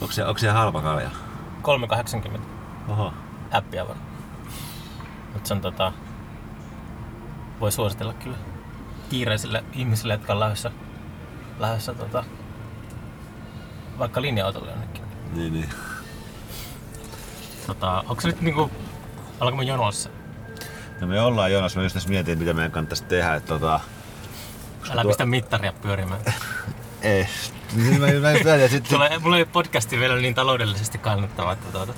Onko se, onko se halpa kalja? 3,80 Oho. appia vaan. Mut se on tota... Voi suositella kyllä kiireisille ihmisille, jotka on lähdössä, lähdössä tota, vaikka linja-autolle jonnekin. Niin, niin. Tota, onko se nyt niinku, ollaanko me jonossa? No me ollaan jonas, mä just tässä mietin, mitä meidän kannattaisi tehdä. Että tota, Älä tuo- pistä mittaria pyörimään. ei. Niin mä, mä että sit, ei- mulla ei podcasti vielä niin taloudellisesti kannattava, että tuota,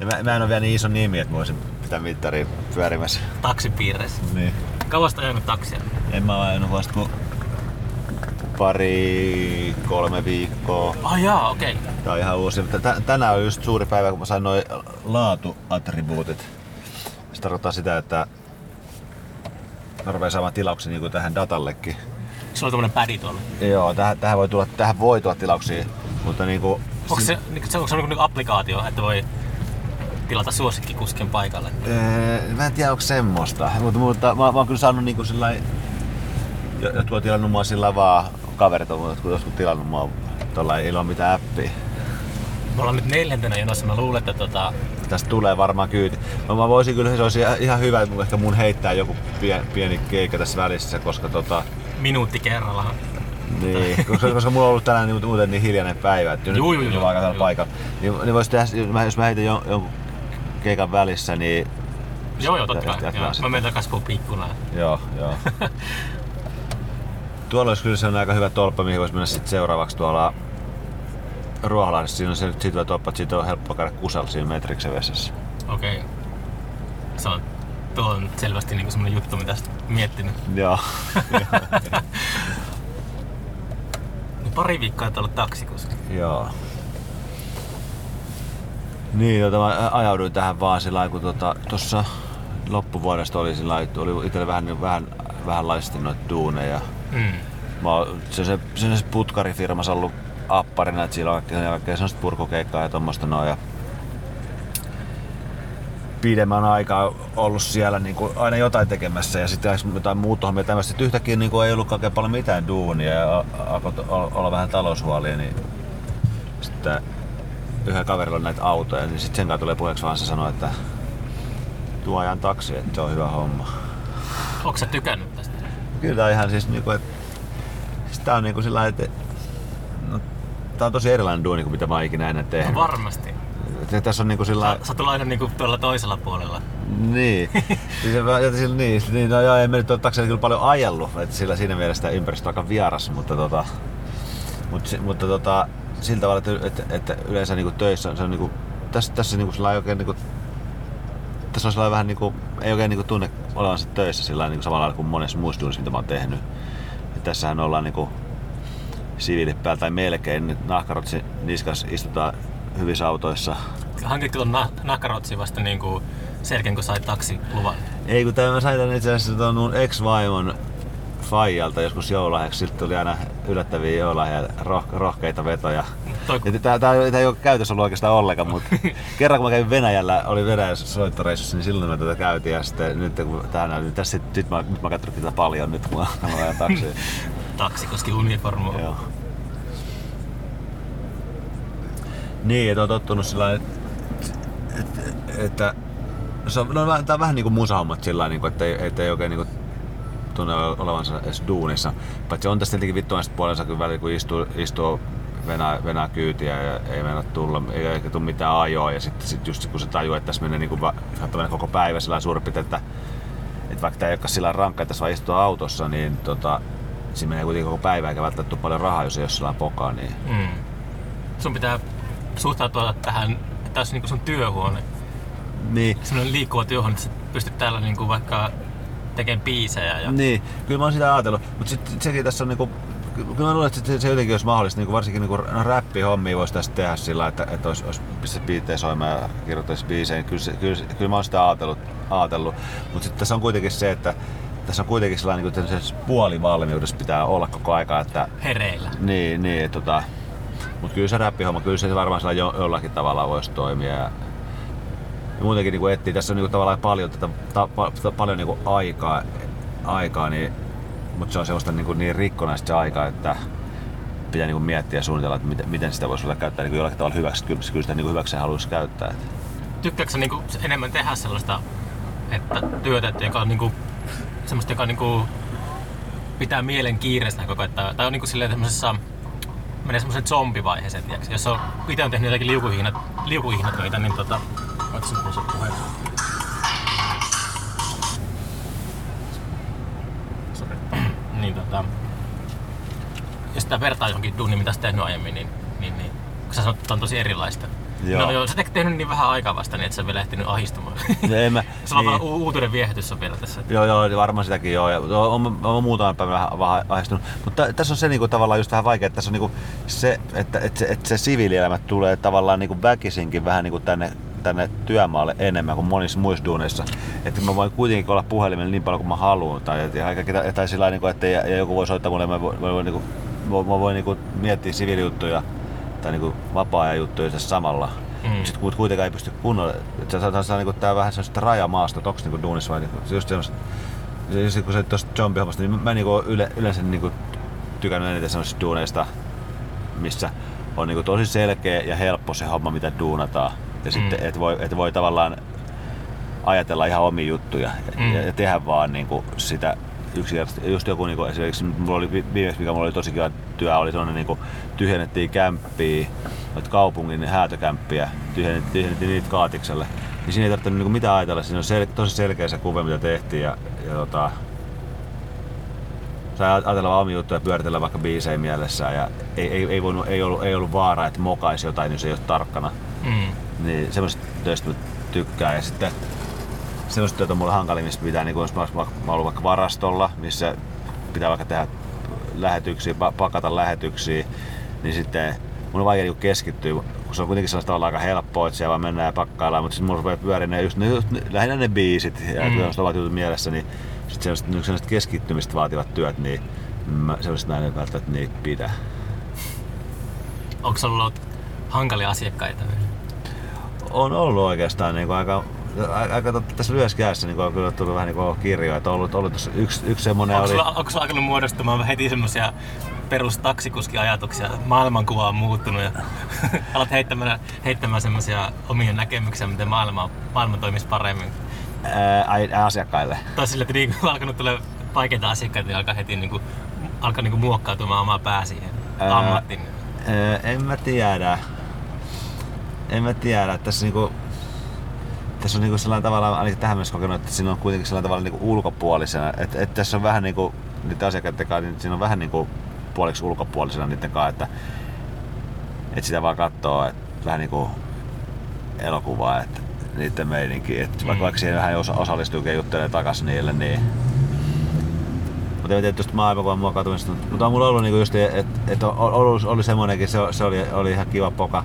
ja mä, mä, en ole vielä niin iso nimi, että mä voisin pitää mittaria pyörimässä. taksipiireissä. Niin. Kauasta ajanut taksia. En mä ajanut vasta kuin pari, kolme viikkoa. Ah jaa, okei. Okay. Tää on ihan uusi. Tä- tä- Tänään on just suuri päivä, kun mä sain noin laatuattribuutit. Se tarkoittaa sitä, että mä rupean saamaan tilauksia niin tähän datallekin. Sulla on tommonen pädi tuolla. Joo, tähän, tähän, voi tulla, tähän voi tulla tilauksia, mutta niin kuin, Onko se, niinku- se, onko se niinku applikaatio, että voi tilata suosikkikuskin paikalle? Ee, mä en tiedä onko semmoista, mutta, mutta mä, mä oon kyllä saanut niinku sillä jo- jotkut on tilannut mua sillä vaan, kaverit on jotkut, joskus tilannut mua tuolla ilman mitään appia. Me ollaan nyt neljäntenä jonossa. Mä luulen, että tota, Tästä tulee varmaan kyyti. Mä, mä voisin kyllä, se olisi ihan- hyvä, että mun- ehkä mun heittää joku pien, pieni keikka tässä välissä, koska tota, minuutti kerrallaan. niin, koska, koska mulla on ollut tänään niin, muuten niin hiljainen päivä, että Juu, nyt juu, on aika täällä paikalla. Niin, niin vois tehdä, jos mä, jos mä heitän jon, jonkun keikan välissä, niin Joo, joo, totta kai. Joo. Mä menen takas pikkunaan. Joo, joo. tuolla olisi kyllä sellainen aika hyvä tolppa, mihin voisi mennä sitten seuraavaksi tuolla Ruoholahdessa. Siinä on se siitä hyvä tolppa, että siitä on helppo käydä kusalla siinä Metriksen vessassa. Okei. Okay. Se on, tuo on selvästi niinku semmonen juttu, mitä oot miettinyt. Joo. Niin pari viikkoa et ollut taksikuski. joo. Niin, tota, mä ajauduin tähän vaan sillä kun tuossa tota, loppuvuodesta oli sillä oli itsellä vähän, vähän, vähänlaisesti noita duuneja. Mm. Mä oon se, se, se, se putkarifirmassa ollut apparina, että siellä on jälkeen semmoista purkukeikkaa ja tommoista noin. Ja pidemmän aikaa ollut siellä niin kuin aina jotain tekemässä ja sitten jotain muuta hommia tämmöistä. Sitten yhtäkkiä niin kuin ei ollut oikein paljon mitään duunia ja alkoi olla vähän taloushuolia, niin sitten yhden kaverilla on näitä autoja, niin sitten sen kanssa tulee puheeksi vaan se sanoo, että tuo ajan taksi, että se on hyvä homma. Onko sä tykännyt tästä? Kyllä ihan siis niinku, että siis tää on niinku sillä että no, tää on tosi erilainen duuni kuin mitä mä oon ikinä ennen No tehnyt. varmasti. Et tässä on niinku sillä Sä, sä aina niinku tuolla toisella puolella. niin. siis, mä- ja sillä, niin, niin, no joo, ei me nyt ole kyllä paljon ajellut, että sillä siinä mielessä tämä ympäristö on aika vieras, mutta tota, mutta, mutta tota, sillä tavalla, että, että, että yleensä niinku töissä se on niinku, tässä, tässä niinku sillä oikein niinku, tässä on sellainen vähän niinku, ei oikein niinku tunne olevansa töissä sillä niinku samalla kuin monessa muussa duunissa, mitä mä oon tehnyt. Ja tässähän ollaan niinku siviilit päällä tai melkein, nyt nahkarotsi niskas istutaan hyvissä autoissa. Hankitko tuon nah- nahkarotsi vasta niinku selkeän, kun sait taksiluvan? Ei kun tämä mä sain tän itse asiassa tuon mun ex-vaimon Faijalta joskus joululahjaksi. Siltä tuli aina yllättäviä joululahja, roh- rohkeita vetoja. Tää ei ole käytössä ollut oikeastaan ollenkaan, mutta kerran kun mä kävin Venäjällä, oli Venäjän soittoreissussa, niin silloin me tätä käytiin. Ja sitten nyt kun tää nyt tässä nyt mä, nyt mä tätä paljon nyt, kun mä, mä ajan taksia. taksikoski uniformu. Joo. Niin, että on tottunut sillä että, että, että se on, no, tää on vähän niinku musahommat sillä niinku, että ei, että ei oikein niinku tunne olevansa edes duunissa. Paitsi on tässä tietenkin vittuaista puolensa kyllä välillä, kun istuu, istuu venää, venää kyytiä ja ei mennä tulla, ei eikä tule mitään ajoa. Ja sitten sit just kun se tajuu, että tässä menee niinku, koko päivä sillä suurin piirtein, että, että vaikka tämä ei olekaan sillä rankka, että tässä vaan istuu autossa, niin tota, siinä menee kuitenkin koko päivä eikä välttämättä tule paljon rahaa, jos ei ole sillä pokaa. Niin Mm. Sun pitää suhtautua tähän, että tässä on niinku sun työhuone. Niin, Sellainen liikkuva työhuone, että sä pystyt täällä niinku vaikka tekemään biisejä. Ja... niin, kyllä mä oon sitä ajatellut, mutta sitten sekin tässä on niinku, kyllä mä luulen, että se, se jotenkin olisi mahdollista, niinku varsinkin niinku no, räppihommia voisi tässä tehdä sillä että, että olisi, olisi pistä biittejä soimaan ja kirjoittaisi biisejä, kyllä, se, kyllä, kyllä mä oon sitä ajatellut, ajatellut. mutta sitten tässä on kuitenkin se, että tässä on kuitenkin sellainen niin kuin puolivalmiudessa pitää olla koko aika, että Hereillä. niin, niin tota, mutta kyllä se räppihomma, kyllä se varmaan sillä jo, jollakin tavalla voisi toimia. Ja, muutenkin niin etsii, tässä on niin kuin, tavallaan paljon, tätä, ta, pa, paljon niin kuin aikaa, aikaa niin, mutta se on semmoista niin, kuin niin rikkonaista se aika, että pitää niinku miettiä ja suunnitella, että miten, miten sitä voisi käyttää niinku jollakin tavalla hyväksi. Kyllä, kyllä sitä niinku hyväksi haluaisi käyttää. Et Tykkääkö sä niinku enemmän tehdä sellaista että työtä, että joka on niinku, semmoista, joka niinku pitää mielen kiireessä koko ajan, tai- on niinku silleen semmoisessa menee semmoisen zombivaiheeseen, tiiäks. Jos on itse on tehnyt jotakin liukuhihnat, liukuhihnatöitä, niin tota... Ootko sun se puhe? Sorry. niin tota... Jos sitä vertaa johonkin duuniin, mitä sä tehnyt aiemmin, niin, niin, niin kun sä sanot, että on tosi erilaista. Joo. No joo, sä oot tehnyt niin vähän aikaa vasta, niin et sä vielä ehtinyt ahistumaan. Ja en mä, Sulla on niin. vaan u- uutuuden viehätys on vielä tässä. Joo, joo, varmaan sitäkin joo. Ja on, on muutaman päivän vähän, vähän ahdistunut. Mutta tässä on se niinku, tavallaan just vähän vaikea, että tässä on niinku, se, että, että, se, että se siviilielämä tulee tavallaan niinku väkisinkin vähän niinku tänne, tänne työmaalle enemmän kuin monissa muissa duuneissa. Että mä voin kuitenkin olla puhelimella niin paljon kuin mä haluan. Tai, että, tai, tai sillä lailla, että ja, ja joku voi soittaa mulle, mä voin, mä voin, niinku, mä voin, mä voin niinku miettiä siviilijuttuja tai niinku vapaa-ajan juttuja tässä samalla. Mm. Mm. Sitten kuitenkaan ei pysty kunnolla. Että se saattaa olla niinku, tää vähän sellaista rajamaasta, että onks niinku duunissa vai niinku, se just semmoista se, just kun se tuosta zombihommasta, niin mä, mä niinku yle, yleensä niinku tykännyt eniten semmoisista duuneista, missä on niinku tosi selkeä ja helppo se homma, mitä duunataan. Ja sitten, et voi, et voi tavallaan ajatella ihan omia juttuja ja, Mm. ja, ja tehdä vaan niinku sitä yksinkertaisesti. Just joku niinku esimerkiksi, mulla oli vi- viimeksi, mikä mulla oli tosi kiva työ, oli sellainen niinku tyhjennettiin kämppiä, noita kaupungin häätökämppiä, tyhjennettiin, tyhjennettiin niitä kaatikselle. Niin siinä ei tarvitse niinku mitään ajatella, siinä on sel- tosi selkeä se kuva, mitä tehtiin ja, ja tota, sai ajatella vaan omia juttuja ja pyöritellä vaikka biisejä mielessään ja ei, ei, ei, voinut, ei, ollut, ei ollut vaara, että mokaisi jotain, jos ei ole tarkkana. Mm. Niin semmoisesta töistä mä tykkään. Ja sitten semmoista työtä on mulle hankalin, missä pitää, niin jos mä, mä, mä ollut vaikka varastolla, missä pitää vaikka tehdä lähetyksiä, pa- pakata lähetyksiä, niin sitten mun on vaikea niinku keskittyä, kun se on kuitenkin sellaista tavalla aika helppoa, että siellä vaan mennään ja pakkaillaan, mutta sitten mulla rupeaa pyöriä ne, just, ne, just, ne, lähinnä ne biisit ja Mm. mm. jos ovat jutut mielessä, niin sitten sellaiset, niinku sellaiset keskittymistä vaativat työt, niin mä sellaiset näin välttämättä niitä pidä. Onko ollut hankalia asiakkaita? on ollut oikeastaan niin kuin aika, aika, aika totta, tässä lyhyessä jäässä niin on kyllä tullut vähän niin kuin kirjoja. Että ollut, ollut tuossa yksi, yksi semmonen Onko oli... onko sulla alkanut muodostumaan heti semmosia perus taksikuski-ajatuksia? Maailmankuva on muuttunut ja alat heittämään, heittämään semmosia omia näkemyksiä, miten maailma, maailma toimisi paremmin. Ää, ai, asiakkaille. Tai sille, että niin, kun alkanut tulee vaikeita asiakkaita, niin alkaa heti niin kuin, alkaa niin kuin muokkautumaan omaa pää siihen Ää, ammattiin. Ää, en mä tiedä. En mä tiedä. Tässä niinku, tässä on niinku sellainen tavalla, ainakin tähän mennessä kokenut, että siinä on kuitenkin sellainen tavalla niinku ulkopuolisena. Että et tässä on vähän niinku, niiden asiakkaiden kanssa, niin siinä on vähän niinku puoliksi ulkopuolisena niiden kanssa, että, että sitä vaan katsoo, että vähän niinku elokuvaa, että niiden meininki. Että vaikka, Mm. vaikka siihen vähän osa, osallistuukin ja juttelee takas niille, niin mutta en tiedä tuosta maailmankuvan muokautumisesta, mutta on mulla ollut niinku just, että et ollut, oli semmonenkin, se, se oli, oli ihan kiva poka.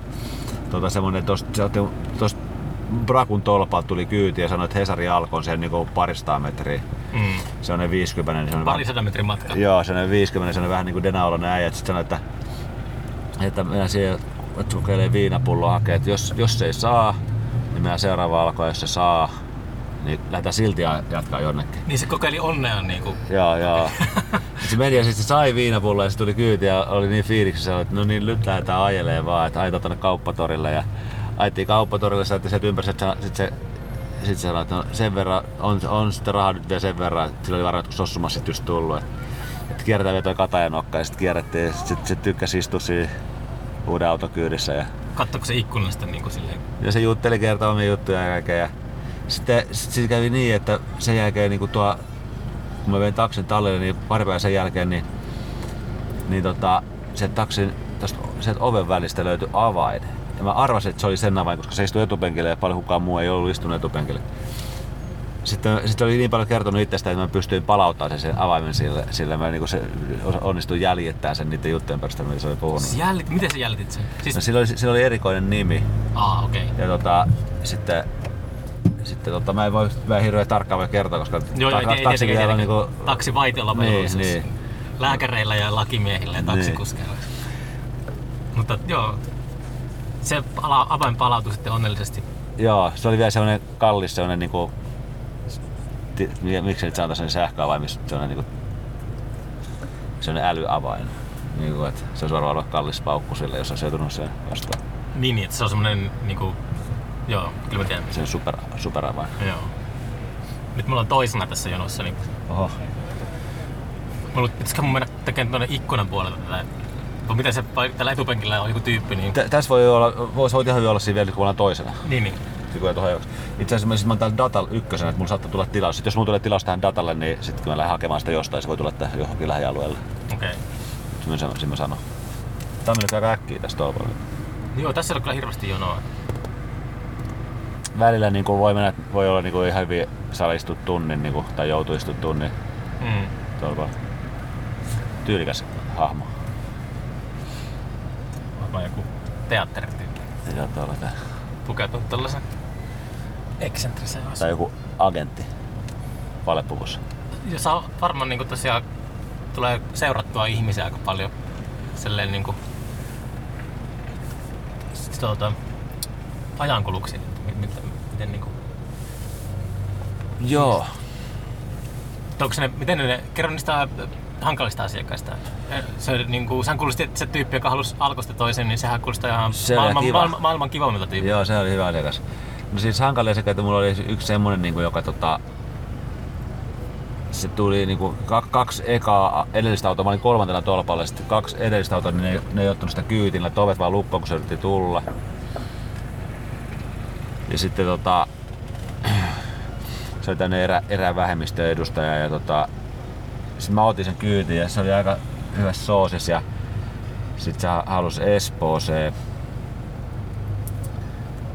Tota semmonen, tosta, se otti, tosta Brakun tolpalta tuli kyyti ja sanoi, että Hesari alkoi sen niinku paristaa metriä. Mm. Se on ne 50, niin se on Pari sadan metrin matka. Joo, se on 50, se on vähän niinku Denaolonen äijä. Sitten sanoi, että, että mennään siihen, että kokeilee viinapulloa hakea, että jos, jos se ei saa, niin mennään seuraavaan alkoon, jos se saa, niin lähdetään silti ja jatkaa jonnekin. Niin se kokeili onnea niin kuin, Joo, joo. Se meni ja sitten se sai viinapulloa ja se tuli kyyti ja oli niin fiiliksissä, että no niin nyt lähdetään ajelee vaan, että ajetaan tonne kauppatorille ja ajettiin kauppatorille, saatiin sieltä ympäri, sitten se, sitten se että no sen verran, on, on sitten rahaa nyt vielä sen verran, että sillä oli varmaan jotkut sossumassit just tullut, että, että kierretään vielä toi katajanokka ja sitten kierrettiin ja sitten se tykkäsi istua siinä uuden auton kyydissä ja kattoiko se ikkunasta niin kuin silleen. ja se jutteli kertoo omia juttuja ja kaikkea. Ja sitten sit, sit kävi niin, että sen jälkeen niin tuo, kun mä vein taksin tallille, niin pari päivää sen jälkeen, niin, niin tota, se taksin tosta, sieltä oven välistä löytyi avain. Ja mä arvasin, että se oli sen avain, koska se istui etupenkille ja paljon kukaan muu ei ollut istunut etupenkille. Sitten, sitten oli niin paljon kertonut itsestä, että mä pystyin palauttamaan sen, sen avaimen sille, sille mä niin se, onnistuin jäljittämään sen niiden juttujen perusteella, mitä se oli puhunut. Siis jällit, miten sä jäljitit sen? Siis, No, sillä, oli, sillä oli erikoinen nimi. Aa, okei. Okay. Ja tota, sitten, sitten tota, mä en voi mä en hirveän tarkkaan voi kertoa, koska Joo, joo, ta- ei, ei, taksi pitää olla tietenkään. niinku, Taksivaitiolla Niin, velvollisuus. niin. Lääkäreillä ja lakimiehillä ja taksikuskeilla. Mutta joo, se ala, avain palautui sitten onnellisesti. joo, se oli vielä sellainen kallis, sellainen niinku, miksi nyt sanotaan sellainen sähköavain, missä sellainen niinku, sellainen älyavain. Niin kuin, että se olisi varmaan ollut kallis paukku sille, jos olisi joutunut sen vastaan. Niin, niin, että se on semmonen niinku... Joo, kyllä mä tiedän. Sen super, superavain. Joo. Nyt mulla on toisena tässä jonossa, niin Oho. mulla pitäisikö mun mennä tekemään tuonne ikkunan puolelta tätä vai mitä se, tällä etupenkillä on joku tyyppi, niin... Tä- tässä voi olla, voisi voit ihan hyvin olla siinä vielä, kun ollaan toisena. Niin, niin. Sitten tuohon. Itse asiassa mä, sit mä oon täällä Datal ykkösenä, että mulla saattaa tulla tilaus. Sitten jos mulla tulee tilaus tähän Datalle, niin sitten kun mä lähden hakemaan sitä jostain, se voi tulla tähän johonkin lähialueelle. Okei. Sitten mä, sen mä sanon. Tää meni aika äkkiä tästä tolpalla. Joo, tässä on kyllä hirveästi jonoa. Välillä niin kuin voi mennä, voi olla niin kuin ihan hyvin saada istua tunnin niin kuin, tai joutuu istua tunnin Mm. tolpalla. Tyylikäs hahmo. Varmaan joku teatterityyppi. Ei olla tää. Pukeutunut tällaisen eksentriseen Tai joku agentti. Valepuvussa. Ja saa varmaan niinku tosiaan tulee seurattua ihmisiä aika paljon. Silleen niinku s- tuota, ajankuluksi. Miten, miten, niinku, Joo. onko ne, miten ne, kerro niistä hankalista asiakkaista. Se, niinku, sähän kuulosti, että se tyyppi, joka halusi alkosta toisen, niin sehän kuulostaa ihan Se maailman, kiva. maailman, maailman kivoimmilta tyypiltä. Joo, se oli hyvä asiakas. No siis hankalia asiakkaita mulla oli yksi semmonen, niin kuin, joka tota, se tuli niinku kak- kaksi ekaa edellistä autoa, mä olin kolmantena tolpalla, sitten kaksi edellistä autoa, niin ne, ne ei ottanut sitä kyytillä, että ovet vaan luppoon, kun se yritti tulla. Ja sitten tota, se oli tänne erä, erävähemmistön edustaja ja tota, sitten mä otin sen kyytin ja se oli aika hyvässä soosis ja sitten se halusi Espooseen.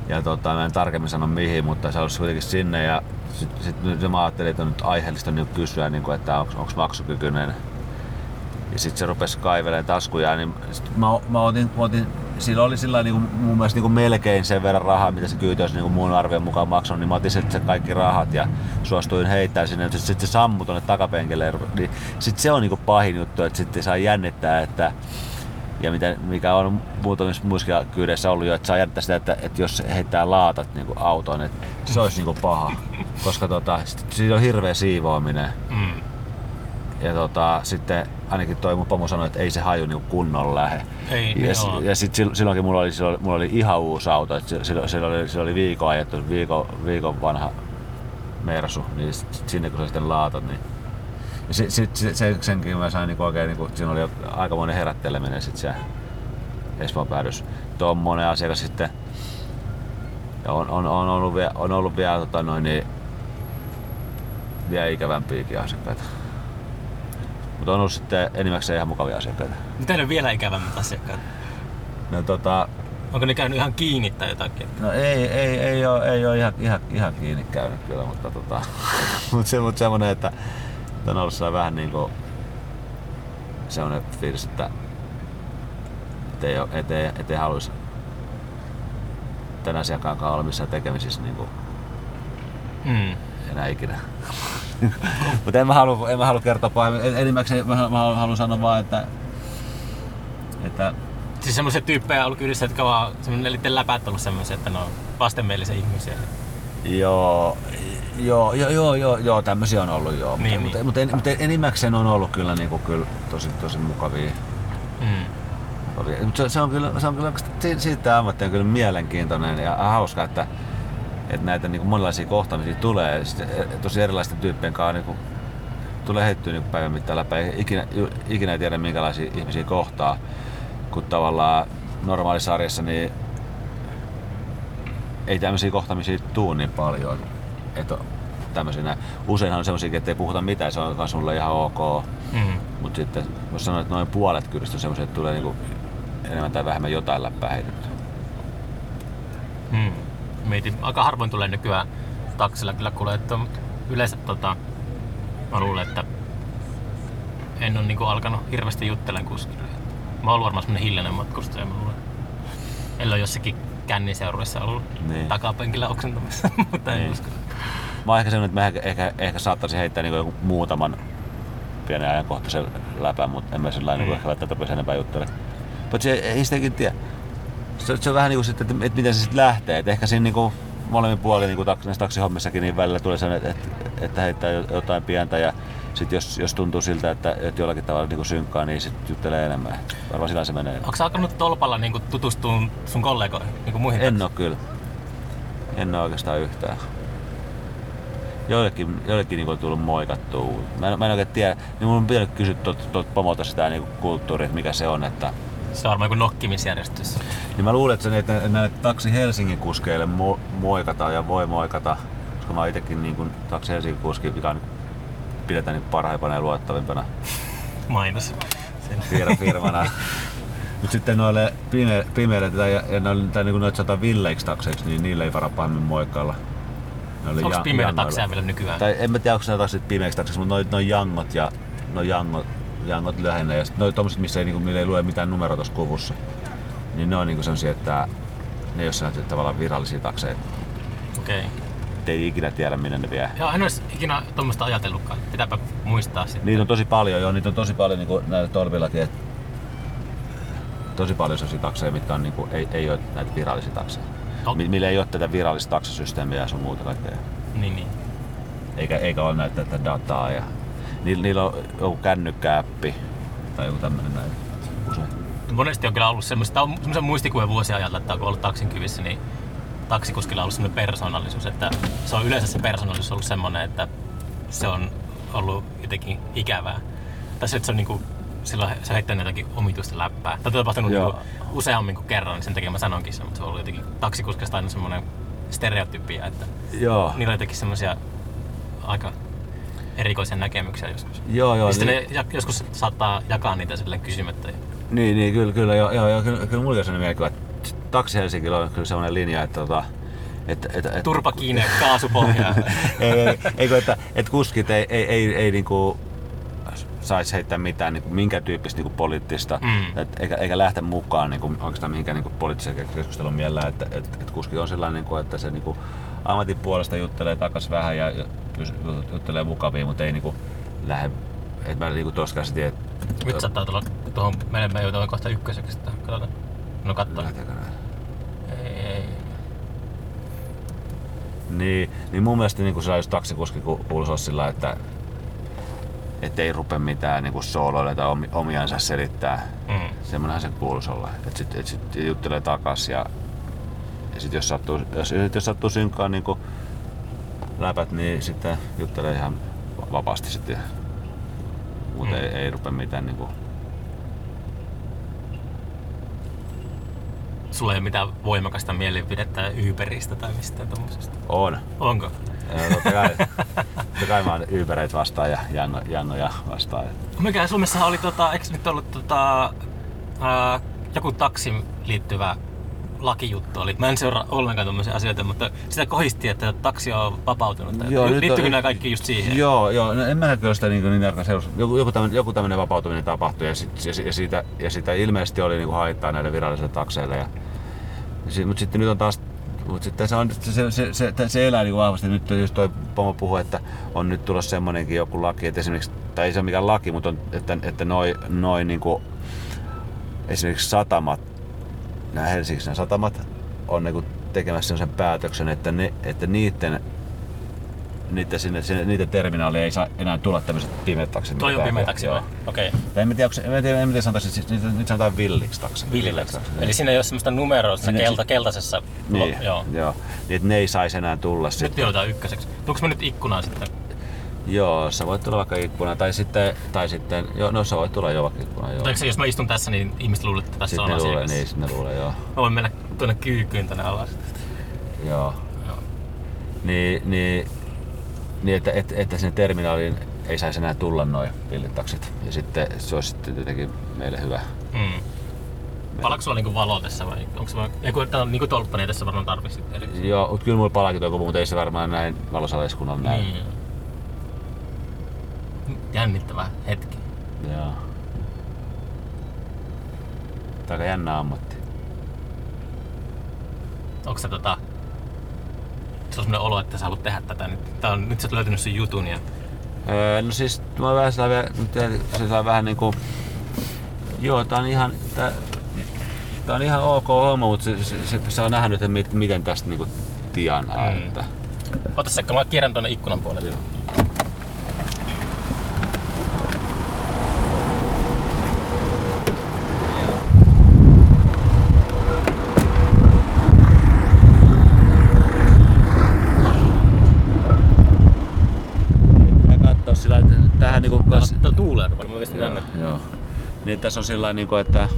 Ja tota, mä en tarkemmin sano mihin, mutta se halusi kuitenkin sinne ja sitten sit, sit mä ajattelin, että on nyt aiheellista nyt kysyä, niin kuin, että onko maksukykyinen. Ja sitten se rupesi kaivelemaan taskuja, niin sit mä, mä, otin, mä otin, sillä oli sillä niin kuin, mun mielestä niin kuin melkein sen verran rahaa, mitä se kyyti olisi niin kuin mun arvion mukaan maksanut, niin mä otin sitten kaikki rahat ja suostuin heittää sinne, sitten sit se sammui tuonne takapenkille. Niin sitten se on niin kuin pahin juttu, että sitten saa jännittää, että ja mitä, mikä on muutamissa muissa kyydeissä ollut jo, että saa jännittää sitä, että, että jos heittää laatat niin autoon, että se olisi niin paha. Koska tota, sit, siinä on hirveä siivoaminen. Mm. Ja tota, sitten ainakin toi mun pomo sanoi, että ei se haju niinku kunnolla lähe. Ei, ja, niin s- ja sitten silloinkin mulla oli, silloin, mulla oli ihan uusi auto, että silloin, silloin, oli, silloin oli viikon ajettu, viikon, viikon vanha Mersu, niin sit, sit sinne kun sä sitten laatat, niin ja sit, sit, sit, sen, senkin mä sain niinku oikein, niinku, siinä oli aikamoinen herätteleminen sit se Espoon päädys. Tommonen asiakas sitten, ja on, on, on, ollut vielä, on ollut vielä tota noin, niin, vielä ikävämpiäkin asiakkaita. Mutta on ollut sitten enimmäkseen ihan mukavia asiakkaita. Mitä ne on vielä ikävämmät asiakkaat? No, tota, Onko ne käynyt ihan kiinni tai jotakin? no ei, ei, ei, ole, ei ole ihan, ihan, ihan kiinni käynyt kyllä, mutta tota, mut se, mut semmonen, että, että on ollut vähän niinku semmonen fiilis, että ettei, ettei, ettei haluaisi tämän asiakkaan kanssa olla missään tekemisissä niinku Mm. enää ikinä. Mutta en mä halua, en mä halua kertoa pahemmin. En- Enimmäkseen mä, mä haluan sanoa vaan, että, että Siis semmoisia tyyppejä on ollut kyydissä, jotka vaan niiden läpät ollut semmoisia, että ne on vastenmielisiä ihmisiä. Joo, joo, joo, joo, joo, joo tämmöisiä on ollut joo. Niin, mutta, niin. mutta, mutta, mutta enimmäkseen on ollut kyllä, niin kuin, kyllä tosi, tosi mukavia. Mm. Mutta se, se, on kyllä, se on kyllä siitä ammatti on kyllä mielenkiintoinen ja hauska, että, että näitä niin kuin monenlaisia kohtaamisia tulee. Ja sitten, e, tosi erilaisten tyyppien kanssa niin kuin, tulee heittyä niin päivän mittaan läpi. Ikinä, ikinä ei tiedä minkälaisia ihmisiä kohtaa. Kun tavallaan normaalissa arjessa niin ei tämmöisiä kohtaamisia tuu niin paljon. Että tämmöisenä. Useinhan on semmoisia, että ei puhuta mitään, se on myös sulle ihan ok. Mm. Mutta sitten voisi sanoa, että noin puolet kyydistä on semmoisia, että tulee niinku enemmän tai vähemmän jotain läppää heitettyä. Mm. Mietin, aika harvoin tulee nykyään taksilla kyllä kuljettua, mutta yleensä tota, mä luulen, että en ole niinku alkanut hirveästi juttelemaan kuskille. Mä oon varmaan semmonen hiljainen matkustaja, mä luulen. Ellei ole jossakin känniseuruissa ollut Niin. takapenkillä oksentamassa, mutta en Niin. usko. Mä oon ehkä semmonen, että mä ehkä, ehkä, ehkä saattaisin heittää niinku joku muutaman pienen ajankohtaisen läpän, mutta en mä sillä lailla Mm. niinku ehkä välttämättä rupesi enempää juttelemaan. Mutta se ei sitäkin tiedä. Se, se on vähän niinku sitten, että, että miten se sitten lähtee. Et ehkä siinä niinku molemmin puolin niinku taks, näissä taksihommissakin niin välillä tulee sellainen, että, että, että heittää jotain pientä ja sit jos, jos tuntuu siltä, että, että jollakin tavalla niin synkkaa, niin sitten juttelee enemmän. Varmaan sillä se menee. Onko sä alkanut tolpalla niinku tutustumaan sun kollegoihin, niinku muihin? En oo kyllä. En oo oikeastaan yhtään. Joillekin, joillekin niin on tullut moikattua. Mä en, mä en oikein tiedä, niin mun on pitänyt kysyä tuolta pomolta sitä niin kulttuuria, että mikä se on. Että, Se on varmaan joku nokkimisjärjestys. niin mä luulen, että, se, että näille taksi Helsingin kuskeille mo, moikataan ja voi moikata, koska mä oon itekin niin kuin taksi Helsingin kuski, mikä on, pidetään niin parhaimpana ja luottavimpana Mainos. Sen. fir- firmana. Mutta sitten noille pime- pimeille tai, ja noille, tai niinku noita sanotaan villeiksi takseiksi, niin niille ei vara pahemmin moikkailla. Onko ja- pimeitä jangoilla. takseja vielä nykyään? Tai en mä tiedä, onko ne taksit pimeiksi takseiksi, mutta noin noi jangot ja noi jangot, jangot lähinnä. Ja sitten noi tommoset, missä ei, niinku, ei lue mitään numero tuossa kuvussa. Niin ne on niinku sellaisia, että ne ei ole sellaisia tavallaan virallisia takseja. Okei. Okay. Et ei ikinä tiedä, minne ne vie. Joo, en olisi ikinä tuommoista ajatellutkaan. Pitääpä muistaa sitten. Niitä on tosi paljon, joo, niitä on tosi paljon niinku näillä tolpillakin. Et tosi paljon sellaisia takseja, mitkä on, niinku, ei, ei ole näitä virallisia takseja. No. Mi- Millä ei ole tätä virallista taksasysteemiä ja sun muuta kaikkea. Niin, niin. Eikä, eikä ole näitä tätä dataa. Ja, niillä, niillä on joku kännykkäappi tai joku tämmönen näin. Usein. Monesti on kyllä ollut semmoista, on semmoisen muistikuvien vuosia ajalla, että kun on ollut taksin kyvissä, niin taksikuskilla on ollut semmoinen persoonallisuus, että se on yleensä se persoonallisuus ollut semmoinen, että se on ollut jotenkin ikävää. Tai se, on niinku, silloin se heittänyt jotakin omituista läppää. Tätä on tapahtunut Joo. niinku useammin kuin kerran, niin sen takia mä sanonkin sen, mutta se on ollut jotenkin taksikuskasta aina semmoinen stereotypia, että Joo. niillä on jotenkin semmoisia aika erikoisia näkemyksiä joskus. Joo, joo. Ja sitten Niin, ne joskus saattaa jakaa niitä silleen kysymättä. niin, niin, kyllä, kyllä, joo, joo, joo kyllä, kyllä mulla on sellainen mielikuva, että taksi Helsingillä on kyllä sellainen linja, että tota, että, että, että, Turpa kiinni ja kaasupohjaa. ei, ei, eikö, että, että kuskit ei, ei, ei, ei niinku saisi heittää mitään niinku, minkä tyyppistä niinku, poliittista, Mm. et, eikä, eikä lähteä mukaan niinku, oikeastaan mihinkään niinku, poliittiseen keskustelun mielellä, että et, et kuski on sellainen, niinku, että se niinku, ammatin puolesta juttelee takas vähän ja, ja juttelee mukavia, mutta ei niinku, lähde, että mä niinku tosta käsin tiedä, Nyt saattaa tulla tuohon menemään joutua kohta ykköseksi. Katsotaan. No katsotaan. lähteekö näin. Ei, ei. Niin, niin mun mielestä niin se just taksikuski ku- kuuluisi olla sillä, että et ei rupea mitään niin sooloille tai omi, omiansa selittää. Mm. Semmoinenhan se kuuluisi olla. Että sit, et sit juttelee takas ja, ja sit jos sattuu, jos, jos sattuu synkkaan niin läpät, niin sitten juttelee ihan vapaasti sitten. Mutta Mm. ei, ei rupea mitään niin kuin, Sulla ei ole mitään voimakasta mielipidettä Uberista tai mistään tommosesta. on. Onko? Ja totta kai, totta kai mä oon Ubereitä vastaan ja Janno, Jannoja vastaan. Mikä Suomessahan oli, tota, eikö nyt ollut tota, ää, joku taksiin liittyvä lakijuttu oli. Mä en seuraa ollenkaan tämmöisiä asioita, mutta sitä kohisti, että taksi on vapautunut. Joo, nyt Liittyykö on- nämä kaikki just siihen? Joo, joo. No en mä kyllä sitä niin, niin tarkkaan seurasi. Joku, joku, tämmönen, joku tämmöinen vapautuminen tapahtui ja, sit, ja, ja, siitä, ja siitä ilmeisesti oli niin haittaa näille virallisille takseille. Ja, ja sit, mutta sitten nyt on taas mutta sitten se, on, se, se, se, se, se elää niin vahvasti. Nyt just toi Pomo puhui, että on nyt tulossa semmonenkin joku laki, että esimerkiksi, tai ei se ole mikään laki, mutta on, että, että noin noi, niin kuin, esimerkiksi satamat, nämä Helsingin nämä satamat, on niin tekemässä sellaisen päätöksen, että, ne, että niiden niiden, sinne, sinne, niiden terminaaliin ei saa enää tulla tämmöiset pimeät taksit. Toi on mitään. pimeä taksi Joo. vai? Okei. Okay. Tai en tiedä, en tiedä, en tiedä sanotaan, siis, nyt, nyt sanotaan villiksi taksi. Villilläksi. taksi, Eli niin. siinä ei ole semmoista numeroa siinä Niin, kelta, keltaisessa. Niin, Lo- joo. joo. Niin, että ne ei saisi enää tulla Nyt sitten. joudutaan ykköseksi. Tuuks mä nyt ikkunaan sitten? Joo, sä voit tulla vaikka ikkuna, tai sitten, tai sitten, joo, no sä voit tulla jo vaikka ikkuna, joo. Eikö se, jos mä istun tässä, niin ihmiset luulee, että tässä Sitten on luulee, asiakas. niin, sitten ne luulee, joo. Mä voin mennä tuonne kyykyyn tänne alas. Joo. Joo. Niin, niin, niin että, että, että sinne terminaaliin ei saisi enää tulla noin villitaksit. Ja sitten se olisi sitten jotenkin meille hyvä. Mm. Palaako sulla niinku valo tässä vai onko se vaan... Ei kun tää on niinku tolppa, niin tässä varmaan tarvitsit erikseen. Joo, mutta kyllä mulla palaakin tuo, mutta ei se varmaan näin valosaleissa kun on näin. Niin. Jännittävä hetki. Joo. Tää on aika jännä ammatti. Onko se tota... Se on semmonen olo, että sä haluat tehdä tätä nyt. Tää on, nyt sä oot löytänyt sen jutun ja... Öö, no siis mä oon vähän se saa vähän niinku... Joo, tää on ihan... Tää, tää on ihan ok homma, mutta se, se, se, saa nähdä nyt, että mit- miten tästä niinku tienaa. Mm. Että, Ota sekka, mä kierrän tuonne ikkunan puolelle. Joo. Niin tässä on sillä niin kuin, että,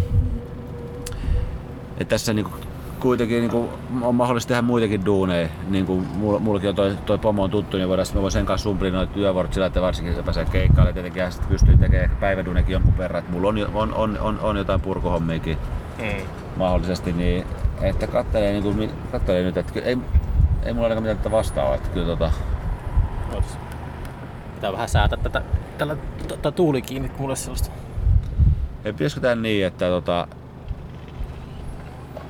että tässä niin kuin, kuitenkin niin kuin, on mahdollista tehdä muitakin duuneja. Niin kuin mulla, mullakin on toi, toi pomo on tuttu, niin voidaan, mä voin sen kanssa sumplia noita työvuorot sillä, että varsinkin se pääsee keikkaille. Tietenkin sitten pystyy tekemään ehkä päiväduunekin jonkun verran. Että mulla on, on, on, on, on jotain purkuhommiakin Mm. mahdollisesti, niin että kattelee, niin kuin, kattelee nyt, että ei, ei mulla ainakaan mitään tätä vastaa, että kyllä tota. Pitää vähän säätää tätä, tällä tuuli kiinni, mulle sellaista. Ei pitäisikö tää niin, että tota,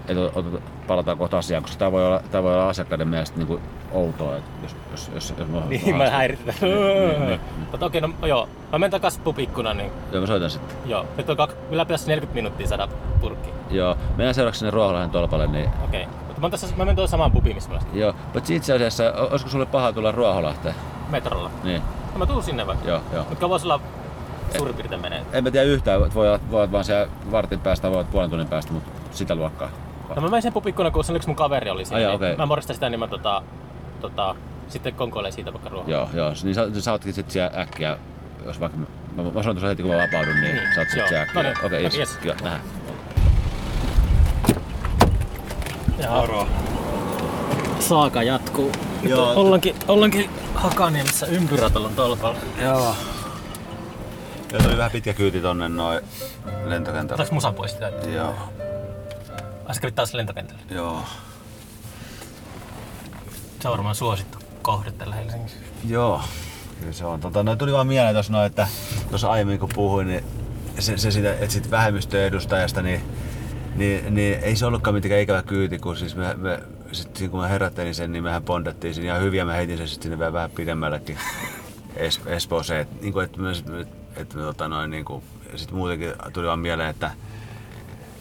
että ot- palataan kohta asiaan, koska tää voi olla, tää voi olla asiakkaiden mielestä niin kuin outoa, että jos, jos, jos, jos mä Niin, mä häiritän. Niin, niin. Mutta okei, no joo. Mä menen takas pubikkunaan, niin Joo, mä soitan sitten. joo. Nyt on kak... Meillä pitäisi 40 minuuttia saada purkki. Joo, mennään seuraavaksi sinne Ruoholahden tolpalle, niin Okei. Mutta mä, tässä, mä menen tuohon samaan pubiin, missä mä olen. joo. Mutta itse asiassa, olisiko sulle paha tulla Ruoholahteen? Metrolla. Niin, No mä tuun sinne vaikka. joo, joo. Mutta kauan sulla suurin piirtein menee? En mä tiedä yhtään, että voi, olla- voi olla vaan siellä vartin päästä, voi olla puolen tunnin päästä, mutta sitä luokkaa. No mä menin sen pubikkunaan, kun se yksi mun kaveri oli siinä. Ai jaa, niin okei. Mä morjastan sitä, niin mä tota, tota, sitten konkoilen siitä vaikka ruohon. Joo, joo. Niin sä, sä ootkin sit siellä äkkiä, jos vaikka... Mä, mä sanon tuossa heti kun mä vapaudun, niin, Niin, sä oot sit siellä äkkiä. No niin, Okei, yes. yes. Kyllä, nähdään. Joo. Saaka jatkuu. Joo. Ollaankin, ollaankin Hakaniemessä ympyrätalon tolpalla. Joo. Ja tuli vähän pitkä kyyti tonne noin lentokentälle. Otaks musan pois sitä? Joo, Äsken taas lentokentällä. joo. Se on varmaan suosittu kohde tällä Helsingissä. Joo, kyllä se on. Tota, no, tuli vaan mieleen tuossa no, että tuossa aiemmin kun puhuin, niin se, se siitä, että sit vähemmistöedustajasta, niin, niin, niin, ei se ollutkaan mitenkään ikävä kyyti, kun siis me, me sit, siinä kun mä herättelin sen, niin mehän bondattiin siinä ihan hyvin ja mä heitin sen sitten sinne vähän, vähän pidemmällekin es, Espooseen. Niin kuin, että me, että, tota, noin, niin kuin, sit muutenkin tuli vaan mieleen, että,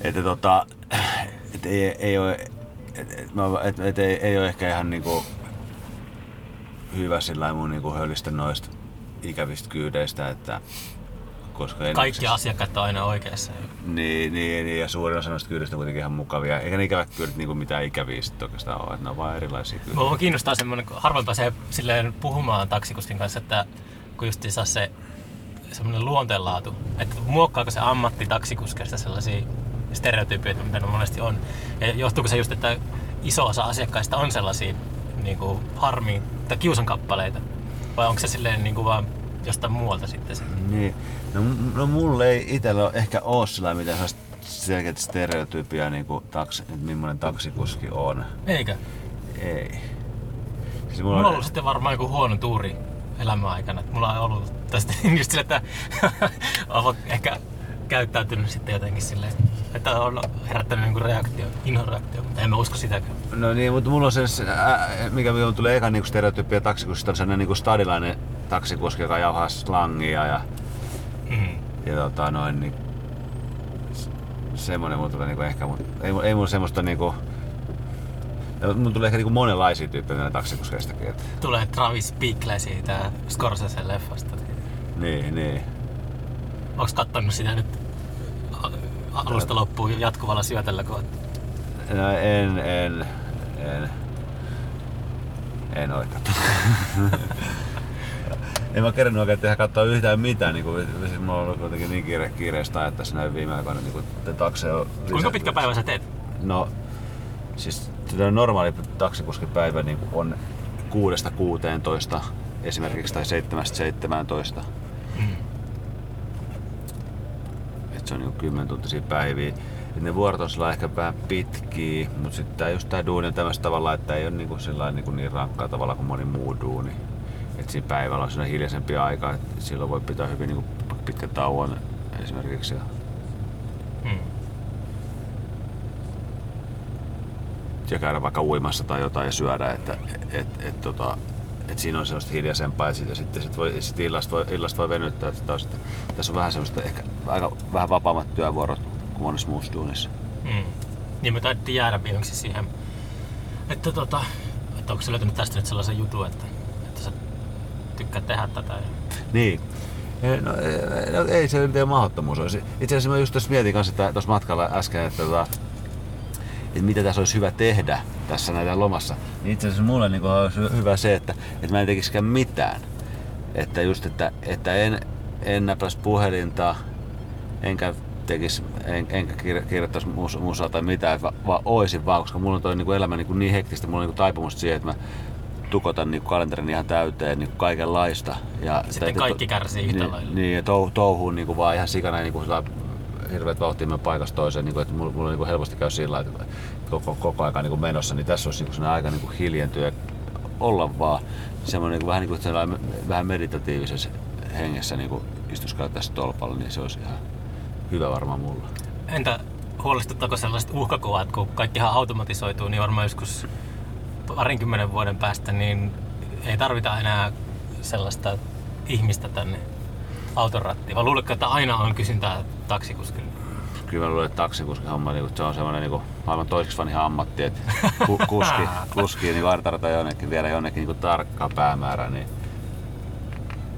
että tota, et ei, ei ole, et, et, et, et, ei, ei ole ehkä ihan niinku hyvä sillä mun niinku hölistä noista ikävistä kyydeistä, että koska en Kaikki siis- asiakkaat on aina oikeassa. Niin, niin, niin, ja suurin osa noista kyydistä on kuitenkin ihan mukavia. Eikä ne ikävät kyydet niinku mitään ikäviä sit oikeastaan ole, että ne on vaan erilaisia kyydiä. Mua kiinnostaa semmoinen, kun harvoin pääsee silleen puhumaan taksikuskin kanssa, että kun just saa se semmoinen luonteenlaatu, että muokkaako se ammatti taksikuskeista sellaisia stereotypioita, mitä ne monesti on. Ja johtuuko se just, että iso osa asiakkaista on sellaisia niin kuin harmi tai kiusankappaleita? Vai onko se silleen niin kuin vaan jostain muualta sitten se? Niin. No, no mulle ei itsellä ole ehkä oo sillä sellaista selkeät stereotypia, niin kuin taksi, että millainen taksikuski on. Eikö? Ei. Siis Mulla on ollut sitten varmaan joku huono tuuri elämän aikana. että Mulla on ollut tästä just sille, että on ehkä käyttäytynyt sitten jotenkin silleen, että on herättänyt niinku reaktio, inhoreaktio, mutta en mä usko sitäkään. No niin, mutta mulla on se, mikä minulle tulee eka niinku stereotypia taksikuskista, on sellainen niinku stadilainen taksikuski, joka jauhaa slangia ja, Mm. ja tota noin, niin s- semmonen mulla tulee niinku ehkä, mut ei, ei mulla semmoista niinku, ja mulla tulee ehkä niinku monenlaisia tyyppejä näitä taksikuskeistakin, että Tulee Travis Bickle siitä Scorsese leffasta. niin, niin. Onks kattonut sitä nyt alusta loppuun jatkuvalla syötellä, kun No en, en, en, en ole katsonut. en mä kerännyt oikein tehdä katsoa yhtään mitään, niin kuin, siis mulla on ollut kuitenkin niin kiire, kiireistä tässä näin viime aikoina, niin kuin takse on Kuinka pitkä päivä sä teet? No, siis tällainen normaali taksikuskipäivä niin on kuudesta 16 esimerkiksi tai seitsemästä 17. Mm. Et se on niinku 10 tuntisia päiviä. Et ne vuorot on ehkä vähän pitkiä, mutta sitten tää just tää duuni on tämmöistä tavalla, että ei ole niinku sillä niinku niin rankkaa tavalla kuin moni muu duuni. Et siinä päivällä on siinä hiljaisempi aika, että silloin voi pitää hyvin niinku pitkän tauon esimerkiksi. Ja, Mm. Ja käydä vaikka uimassa tai jotain ja syödä, että et, et, tota, et siinä on sellaista hiljaisempaa ja sitten, sitten sit voi, sit illasta, voi, illasta voi venyttää. Että taas, että tässä on vähän semmoista ehkä aika vähän vapaammat työvuorot kuin monessa muussa duunissa. Mm. Niin me taidettiin jäädä viimeksi siihen, että, tota, että onko se löytynyt tästä nyt sellaisen jutun, että, että sä tykkäät tehdä tätä. Ja... Niin. Eh, No, eh, no, ei se ole mahdottomuus olisi. Itse asiassa mä just tuossa mietin kanssa että tuossa matkalla äsken, että, tota, että mitä tässä olisi hyvä tehdä tässä näitä lomassa. Niin itse asiassa mulle niin olisi hy- hyvä se, että, että mä en tekisikään mitään. Että just, että, että en, en näpäisi puhelinta, enkä tekis, en, enkä kir, kirjoittaisi mus, musaa tai mitään, va, vaan oisin vaan, koska mulla on toi niin elämä niin, niin hektistä, mulla on niin taipumus siihen, että mä tukotan niin kalenterin ihan täyteen niin kaikenlaista. Ja Sitten kaikki kärsii yhtä niin, lailla. Niin, ja tou, touhuun niin vaan ihan sikana niin kuin hirveät vauhtia mennä paikasta toiseen, niin kuin, että mulla, mulla niin kuin helposti käy sillä että koko, koko aika niin kuin menossa, niin tässä olisi niin kuin aika niin kuin hiljentyä olla vaan semmoinen niin vähän niin kuin vähän meditatiivisessa hengessä niin kuin istuskella tässä tolpalla, niin se olisi ihan hyvä varmaan mulla. Entä huolestuttaako sellaiset uhkakuvat, kun kaikkihan automatisoituu, niin varmaan joskus parinkymmenen vuoden päästä, niin ei tarvita enää sellaista ihmistä tänne autorattiin. Vai luuletko, että aina on kysyntää taksikuskille? Kyllä mä luulen, että taksikuskin homma niin se on semmoinen niin maailman toiseksi vanha ammatti, että ku, kuski, kuski niin artarata jonnekin, viedä jonnekin niin tarkkaa päämäärää, niin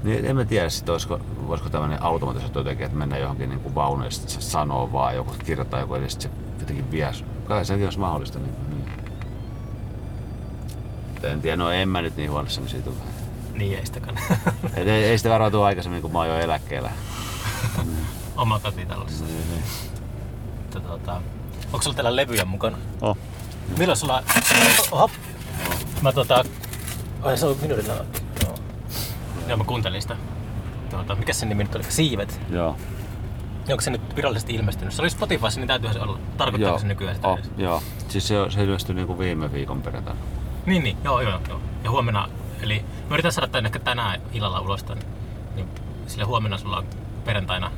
niin en mä tiedä, sit olisiko, voisiko tämmöinen automatisoitu jotenkin, että mennään johonkin niin kuin vaunuun ja se sanoo vaan joku, kirjoittaa joku, ja se jotenkin vie. Kai sekin olisi mahdollista. Niin, niin. En tiedä, no en mä nyt niin huolissani siitä. Niin ei sitäkään. ei, ei, ei sitä varautu aikaisemmin, kun mä oon jo eläkkeellä. Oma kotitalossa. Niin, niin. Mutta, tota, onko sulla täällä levyjä mukana? Oh. Milloin sulla... Oho. Mä tota... Ai se on minuutilla. Joo. Joo, mä kuuntelin sitä. Tuota, mikä sen nimi nyt oli? Siivet. Joo. Onko se nyt virallisesti ilmestynyt? Se oli Spotifyssa, niin täytyyhän se olla. Tarkoittaako se nykyään sitä oh, joo. Siis se, se ilmestyi niin kuin viime viikon perjantaina. Niin, niin. Joo, joo, joo. Ja huomenna, eli mä yritän saada tän ehkä tänään illalla ulos tän. Niin sille huomenna sulla on perjantaina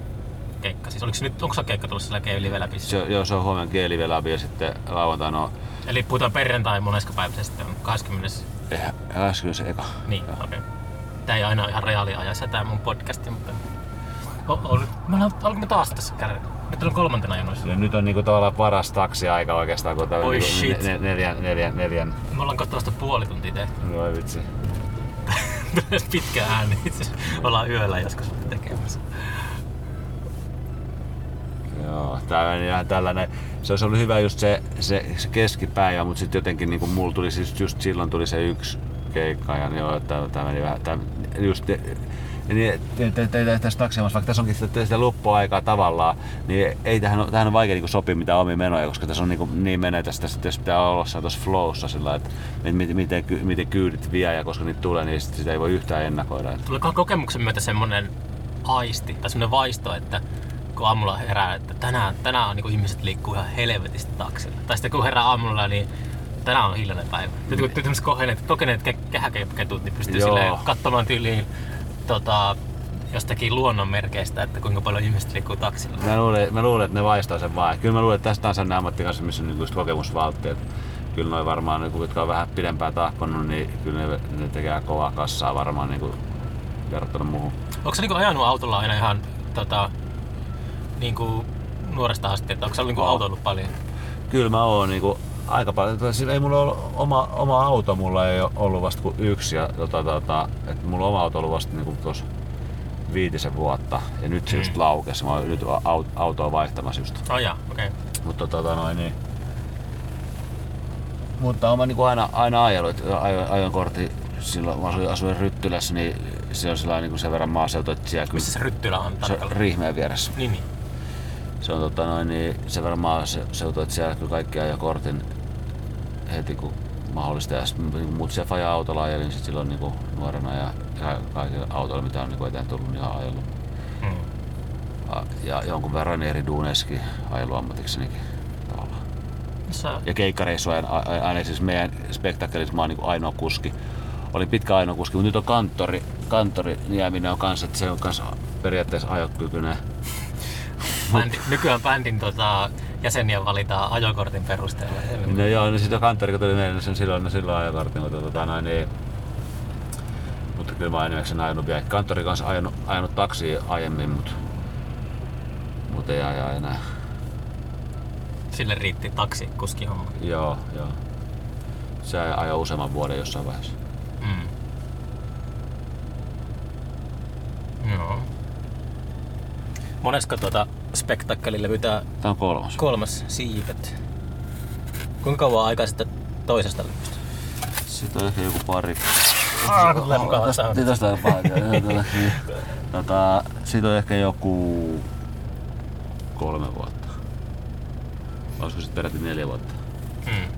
keikka. Siis oliko se nyt, onko se keikka tulossa sillä Gay Live Labissa? Se, joo, se on huomenna Gay Lab ja sitten lauantaina on Eli puhutaan perjantai monesko päivä se sitten on 20. eh, 21. Niin, okei. Okay. Tää ei aina ole ihan reaaliajassa tää mun podcasti, mutta... Oh, oh, me ollaan, me taas tässä käydä? Nyt on kolmantena jonossa. Nyt on niinku tavallaan paras taksiaika oikeastaan, kun tää on niinku shit. neljän, neljän, neljän, Me ollaan kohta vasta puoli tuntia tehty. Voi vitsi. Pitkä ääni. Ollaan yöllä joskus tekemässä. Joo, tää meni ihan tällainen. Se olisi ollut hyvä just se, se, se keskipäivä, mutta sitten jotenkin niinku mulla tuli siis just silloin tuli se yksi keikka ja niin joo, tää, tää meni vähän, tää, just niin, tässä taksiamassa, vaikka tässä onkin sitä, sitä loppuaikaa tavallaan, niin ei tähän, tähän on vaikea niin sopia mitään omia menoja, koska tässä on niin, niin menee tästä, sitten jos pitää olla tuossa flowssa sillä että miten, miten, miten kyydit vie ja koska niitä tulee, niin sit sitä ei voi yhtään ennakoida. Että Tuleeko kokemuksen myötä semmonen aisti tai semmonen vaisto, että kun aamulla herää, että tänään, tänään on, niin ihmiset liikkuu ihan helvetistä taksilla. Tai sitten kun herää aamulla, niin tänään on hiljainen päivä. Nyt kun tämmöiset kokeneet, kokeneet ke- kehäketut, niin pystyy silleen katsomaan tyyliin tota, jostakin luonnonmerkeistä, että kuinka paljon ihmiset liikkuu taksilla. Mä luulen, mä luulen, että ne vaistaa sen vaan. Kyllä mä luulen, että tästä on sellainen ammattikanssa, missä on just kokemusvaltti. Että kyllä noin varmaan, niinku, jotka on vähän pidempään tahkonut, niin kyllä ne, ne tekee kovaa kassaa varmaan niinku, verrattuna muuhun. Onko sä niinku ajanut autolla aina ihan tota, niinku nuoresta asti, että onko sä niinku Oo. autoillut paljon? Kyllä mä oon niinku, aika paljon. Siis ei mulla ole oma, oma auto, mulla ei ole ollut vasta kuin yksi. Ja, tota, tota, et mulla oma auto ollut vasta niinku tuossa viitisen vuotta. Ja nyt se Mm. just laukesi. Mä oon nyt au- autoa vaihtamassa just. Oh okei. Okay. Mutta tota noin niin. Mutta mä niinku aina, aina ajellut, että ajoin, ajoin kortti silloin, mä asuin, asuin Ryttylässä, niin se on sellainen niinku sen verran maaseutu, että siellä kyllä Missä se ryttylä on se on tarkalleen? Riihmeen vieressä. Niin, niin. Se on tota noin, niin sen verran maaseutu, että siellä kyllä kaikki ajoi kortin heti kun mahdollista. Ja sit muut siellä faja autolla ajelin sit silloin niinku nuorena ja, kaikilla autoilla mitä on niinku eteen tullut, niin ihan ajellut. Mm. Ja, jonkun verran eri duuneissakin ajellut ammatiksenikin tavallaan. Ja keikkareissu aina, siis meidän spektakkelissa mä oon niin ainoa kuski. Olin pitkä ainoa kuski, mutta nyt on kanttori, kanttori Nieminen on kanssa, että se on kanssa periaatteessa ajokykyinen. Bändi, nykyään bändin tota, jäseniä valitaan ajokortin perusteella. No joo, no sitten kanttori kun tuli meille, niin sen silloin, no silloin ajokortin, mutta tota noin niin... Mutta kyllä mä oon enimmäkseen ajanut vielä. Kanttori kanssa ajanut, ajanut taksia aiemmin, mutta... Mutta ei aja enää. Sille riitti taksi kuski homma. Joo, joo. Se ajoi useamman vuoden jossain vaiheessa. Mm. Joo. Monesko tuota spektakkelilevy Tää on kolmas. kolmas siivet? Kuinka kauan aikaa sitten toisesta levystä? Sitten on ehkä joku pari. Ah, tulee. Tästä on. Joo, tota, siitä on ehkä joku kolme vuotta. Olisiko sitten peräti neljä vuotta? Mm.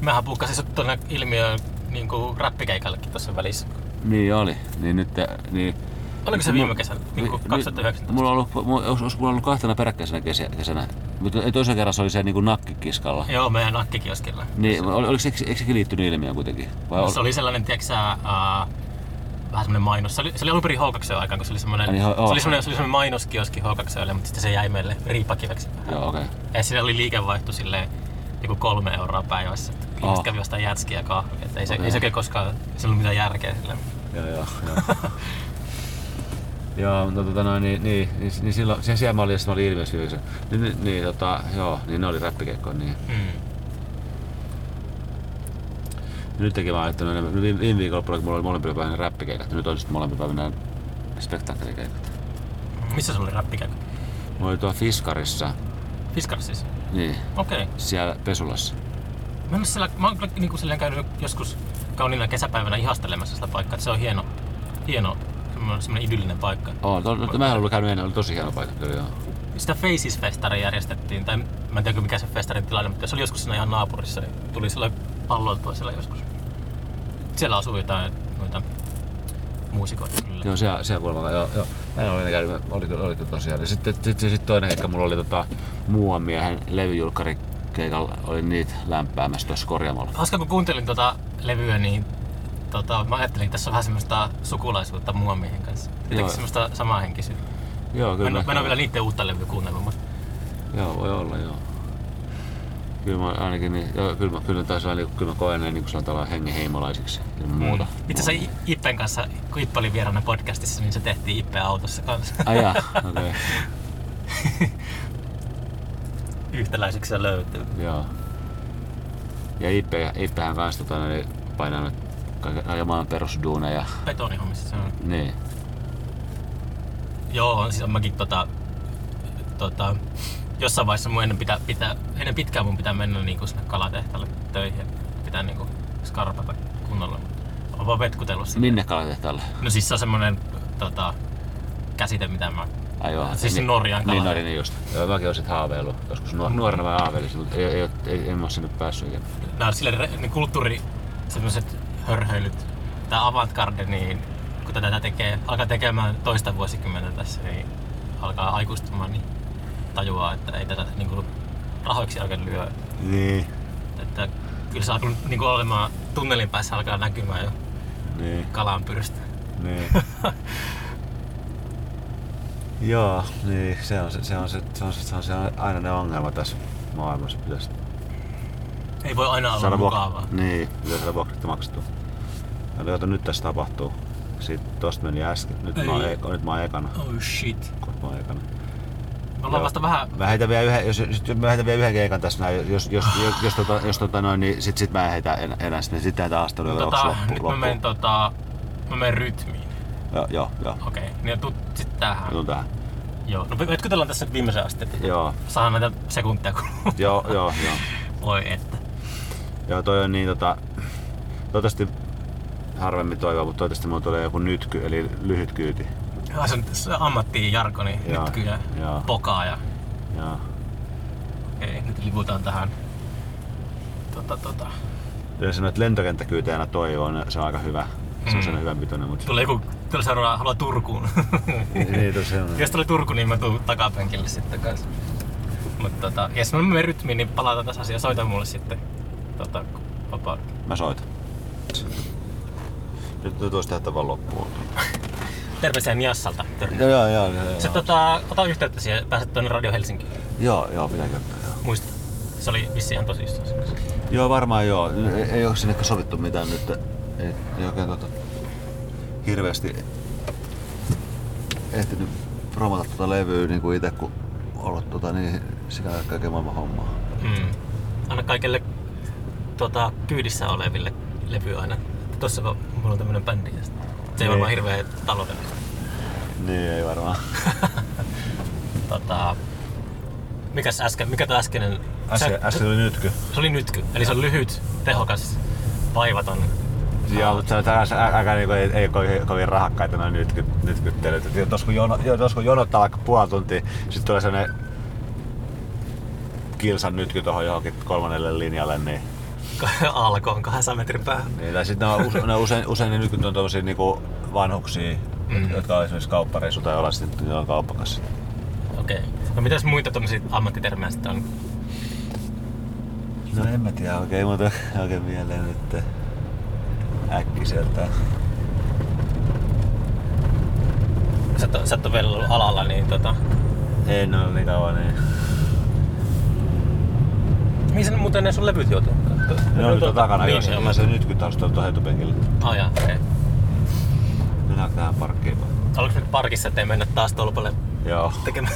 Mähän puhkasin sut tuonne ilmiöön niin kuin räppikeikallekin tuossa välissä. Niin oli. Niin nyt, niin Oliko se viime kesänä, niin kuin Ni- 2019? Mulla on ollut, mulla, olisi, mulla ollut kahtena peräkkäisenä kesä, kesänä. Mutta toisen kerran se oli se niin nakkikiskalla. Joo, meidän nakkikioskilla. Niin, oli, oliko, se, eikö sekin liittynyt ilmiöön kuitenkin? Vai ol- Se oli sellainen, tiedätkö uh, vähän semmoinen mainos. Se oli, se oli alun perin H2 aikaan, kun se oli semmoinen, niin, se oli semmoinen, se oli semmoinen mainoskioski H2 mutta sitten se jäi meille riipakiveksi. Joo, okei. Okay. Ja siinä oli liikevaihto silleen joku kolme euroa päivässä. että Ihmiset Oh. kävi ostaa jätskiä kahvia. Että ei, se, Okei. ei se koskaan, sillä ollut mitään järkeä silleen. Joo, joo, joo. Joo, no tota noin, niin, niin, niin, niin silloin, se siellä mä olin, mä olin yhdessä. Niin, niin, niin, tota, joo, niin ne oli räppikeikkoja, niin. Mm. Nytkin mä ajattelin, että viime, viime viikolla mulla oli molempia päivinä räppikeikat, nyt on sitten molempia päivinä spektaakkelikeikat. Missä se oli räppikäykö? Mä olin tuolla Fiskarissa, Fiskars siis. niin, Okei. Okay. siellä Pesulassa. Mä, siellä, mä oon kyllä niin kuin käynyt joskus kauniina kesäpäivänä ihastelemassa sitä paikkaa. Että se on hieno, hieno semmoinen, idyllinen paikka. Oo, to, to, mä en ollut käynyt ennen, oli tosi hieno paikka kyllä, joo. Sitä Faces-festari järjestettiin, tai mä en tiedä mikä se festarin tilanne, mutta se oli joskus siinä ihan naapurissa, niin tuli sillä palloltua siellä joskus. Siellä asuu jotain noita muusikoita kyllä. Joo, siellä, siellä kuulemma, joo, joo. Mä en ole käynyt, oli, oli, oli tosiaan. Ja sitten sit, sit, sit toinen keikka mulla oli tota, muuan miehen levyjulkkari keikalla, oli niitä lämpäämässä tuossa korjaamolla. Hauska kun kuuntelin tota levyä, niin tota, mä ajattelin, että tässä on vähän semmoista sukulaisuutta muomiehen kanssa. Jotenkin semmoista samaa henkisyyttä. Joo, Mä kyllä. en, mä mä en ole vielä niiden uutta levyä kuunnellut, mutta Joo, voi olla, joo. Kyllä mä ainakin, niin, joo, kyllä mä, kyllä niin, kyllä mä koen ne niin kuin sanotaan hengen heimolaisiksi ja muuta. Itse asiassa Ippen kanssa, kun Ippe oli vieraana podcastissa, niin se tehtiin Ippe autossa kanssa. Ai jaa, okei. Okay. Yhtäläisiksi se löytyy. Joo. Ja Ippe, Ippehän kanssa tota, niin, painaa nyt kaiken kaiken maailman perusduuneja. Betonihommissa se on. Niin. Joo, siis on mäkin tota, tota, jossain vaiheessa mun ennen, pitää, pitää, ennen pitkään mun pitää mennä niinku sinne kalatehtaalle töihin. Pitää niinku skarpata kunnolla. On vaan vetkutellut sinne. Minne kalatehtaalle? No siis se on semmonen tota, käsite, mitä mä... Ai joo. Siis niin, Norjan Niin, kala. no, niin just. Joo, mäkin olisin haaveillut. Joskus nuor- nuorena mä haaveilisin, mutta ei, ei, ei, en mä oo sinne päässyt ikinä. Nää on sille ne kulttuuri, semmoset hörhöilyt. Tää avantgarde, niin kun tätä tekee, alkaa tekemään toista vuosikymmentä tässä, niin alkaa aikuistumaan, niin tajuaa, että ei tätä niinku rahoiksi oikein lyö. Niin. Että kyllä se alkaa niinku olemaan tunnelin päässä alkaa näkymään jo Niin. kalan pyrstä. Niin. Joo, niin se on se, se, on se, se, on se, se, on se aina ne ongelma tässä maailmassa. Pitäisi Ei voi aina olla mukavaa. Niin, pitäisi saada vuokrat maksettua. Ja kato, nyt tässä tapahtuu. Sitten tosta meni äsken. Nyt, mä, oon, Ei. eka- nyt mä oon ekana. Oh shit. Kohta mä oon ekana. Me ollaan Joo. vasta vähän... Mä heitän vielä yhden, jos, jos, mä heitän vielä yhden keikan tässä näin, jos, jos, jos, jos, tota, jos tota noin, niin sit, sit mä en heitä enää, enää sitten, sitten taas todella Tota, loppu, nyt mä menen tota... Mä menen rytmiin. Joo, joo, joo. Okei, okay. niin tuu sit tähän. Mä tuun tähän. Joo, no vetkutellaan tässä nyt viimeisen asti, Joo, saadaan näitä sekuntia kulua. joo, joo, joo. Voi että. Joo, toi on niin tota... Toivottavasti harvemmin toivoa, mutta toivottavasti mulla tulee joku nytky, eli lyhyt kyyti. Ja se on se ammattiin jarkoni, Joo, nyt kyllä joo. pokaa ja Joo. okei, nyt liputaan tähän. Tota, tota. Jos sanoit, että lentokenttäkyyteenä toivoo, niin se on aika hyvä. Se on Mm. hyvän pitoinen, mutta... Tulee joku, tulee seuraava, haluaa Turkuun. niin, tosiaan. Jos tulee Turku, niin mä tuun takapenkille sitten kanssa. Mutta tota, jos mä menen rytmiin, niin palataan tässä asiaan. Soita mulle sitten tota, vapaa. Mä soitan. Nyt nyt olisi tehdä vaan loppuun. Terveisiä Niassalta. Terve. Joo, joo, joo. joo, joo. tota, ota yhteyttä siihen, pääset tuonne Radio Helsinkiin. Joo, joo, pitää joo. Muista. Se oli vissi ihan tosissaan. Joo, varmaan joo. Ei, ei ole sinne sovittu mitään nyt. Ei, ei oikein tota, hirveästi ehtinyt promota tuota levyä niin kuin itse, kun ollut tota, niin, sitä kaiken maailman hommaa. Mm. Anna kaikille tota, kyydissä oleville levy aina. Tossa kun mulla on tämmönen bändi. ja sit- Se ei Niin. varmaan hirveä taloudellista. Niin, ei varmaan. tota, mikäs äsken, mikä tuo äskeinen? Äsken, se, äsken oli nytky. se oli nytky. Eli se on lyhyt, tehokas, vaivaton Joo, mutta se on tällaista ä- aika niinku, ei, ei kovin, kovin rahakkaita noin nytky, nytkyttelyt. Jos kun, jono, jos kun jonottaa vaikka puoli tuntia, sit tulee sellainen kilsan nytky tuohon johonkin kolmannelle linjalle, niin, Alkoon 200 metrin päähän. niin tai sitten ne, on, use- ne on usein, usein ne nykyt on tommosia niinku vanhuksia, Mm. jotka on esimerkiksi kauppareissu tai ollaan sitten niillä on kauppakassa. Okei. No mitäs muita tommosia ammattitermejä sitten on? No en mä tiedä oikein muuta oikein mieleen nyt äkkiseltä. Sä et, sä et ole vielä ollut alalla, niin tota... En ole niin kauan niin. Mihin muuten ne sun levyt joutuu? Ne on nyt takana, niin, niin, mä sen nytky taas tuolta etupenkillä. Jaa, okei. Mennään tähän parkkiin vaan. Oliko nyt parkissa, ettei mennä taas tolpalle Joo. tekemään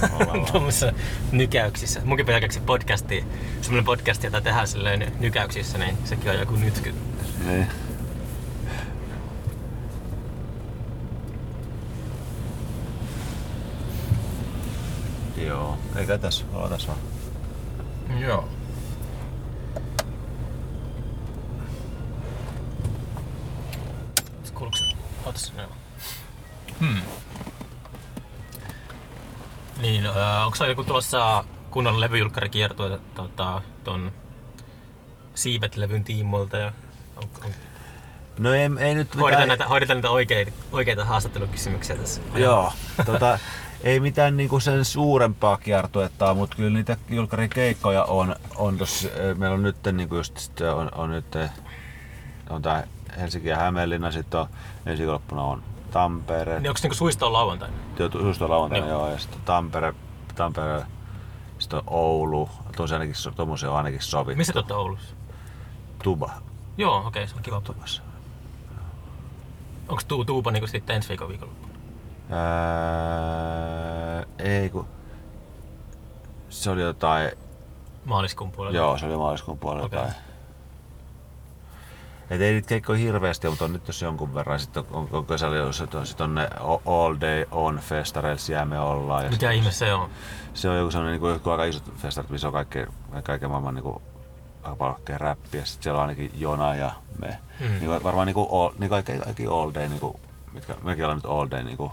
tuommoisissa nykäyksissä? Munkin pitää keksiä podcastia, semmoinen podcast, jota tehdään silleen nykäyksissä, niin sekin on joku nytky. Niin. Joo, eikä tässä, ollaan tässä vaan. Joo. Se? Ootas, joo. Hmm. Niin, öö, onko se joku tulossa kunnon levyjulkkarikiertue tota, ton Siibet-levyn tiimoilta ja on, on, No ei, ei nyt hoidetaan, näitä, hoidetaan näitä oikeita, oikeita haastattelukysymyksiä tässä. Joo, tota, ei mitään niinku sen suurempaa kiertuetta, mutta kyllä niitä julkkarikeikkoja on, on tossa, meillä on nyt niinku just sit on, on nyt on tää Helsinki ja Hämeenlinna, sitten on ensi viikonloppuna on Tampere, Niin onko niinku suisto on lauantaina? Just on lauantaina, Joo. joo, ja sitten Tampere, Tampere, sitten on Oulu, tosiaan ainakin, tommosia on ainakin sovittu. Missä te olette Oulussa? Tuba. Joo, okei, okay, se on kiva. Tubassa. Onko tuu, Tuupa niinku sitten ensi viikon viikonloppuna? Ää, ei kun... Se oli jotain... Maaliskuun puolella? Joo, se oli maaliskuun puolella Okei. jotain. Et ei niitä keikkoja hirveästi, mutta on nyt jos jonkun verran. Sitten on, on, on kesällä, sit on, sit on ne All Day On festareilla, siellä me ollaan. Ja Mitä sit- ihme se on? Se on joku sellainen niin joku aika isot festarit, missä on kaikkea, kaiken maailman niin kuin, aika paljon räppiä. Sitten siellä on ainakin Jona ja me. Mm. Niin kuin, varmaan niin kuin, all, niin kaikki, kaikki all day, niin kuin, mitkä, mekin ollaan nyt all day, niin kuin,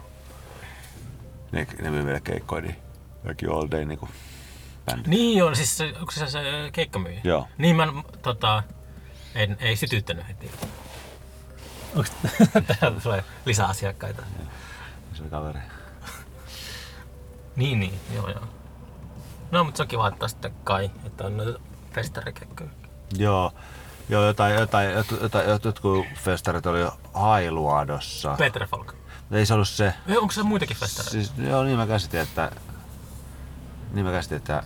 ne, ne myy meille keikkoja, niin kaikki all day niin kuin, bändi. Niin joo, siis onko se se keikkamyyjä? Joo. Niin mä tota, en, ei sytyttänyt heti. Onko täällä tulee lisää asiakkaita? Se oli kaveri. Niin, niin, joo joo. No, mutta se on kiva, että sitten kai, että on noita festarikekkoja. Joo. Joo, jotain, jotain, jotain, jotain, jotkut festarit oli Hailuadossa. Peter Falk. Ei se ollut se. Ei, Onko se muitakin festareita? Siis, joo, niin mä käsitin, että... Niin mä käsitin, että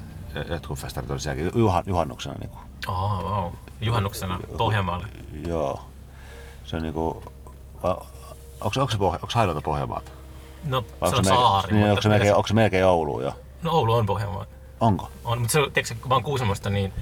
jotkut festarit oli sielläkin juhan, juhannuksena niinku. Oh, wow. Juhannuksena Pohjanmaalle. Joo. Se on niinku... Onko, onko se, pohja, onko Hailuoto Pohjanmaata? No, Vai se on saari. Niin, mutta onko, se melkein, onko se melkein Oulu jo? No Oulu on Pohjanmaa. Onko? On, mutta se, tiedätkö, kun mä oon Kuusamosta, niin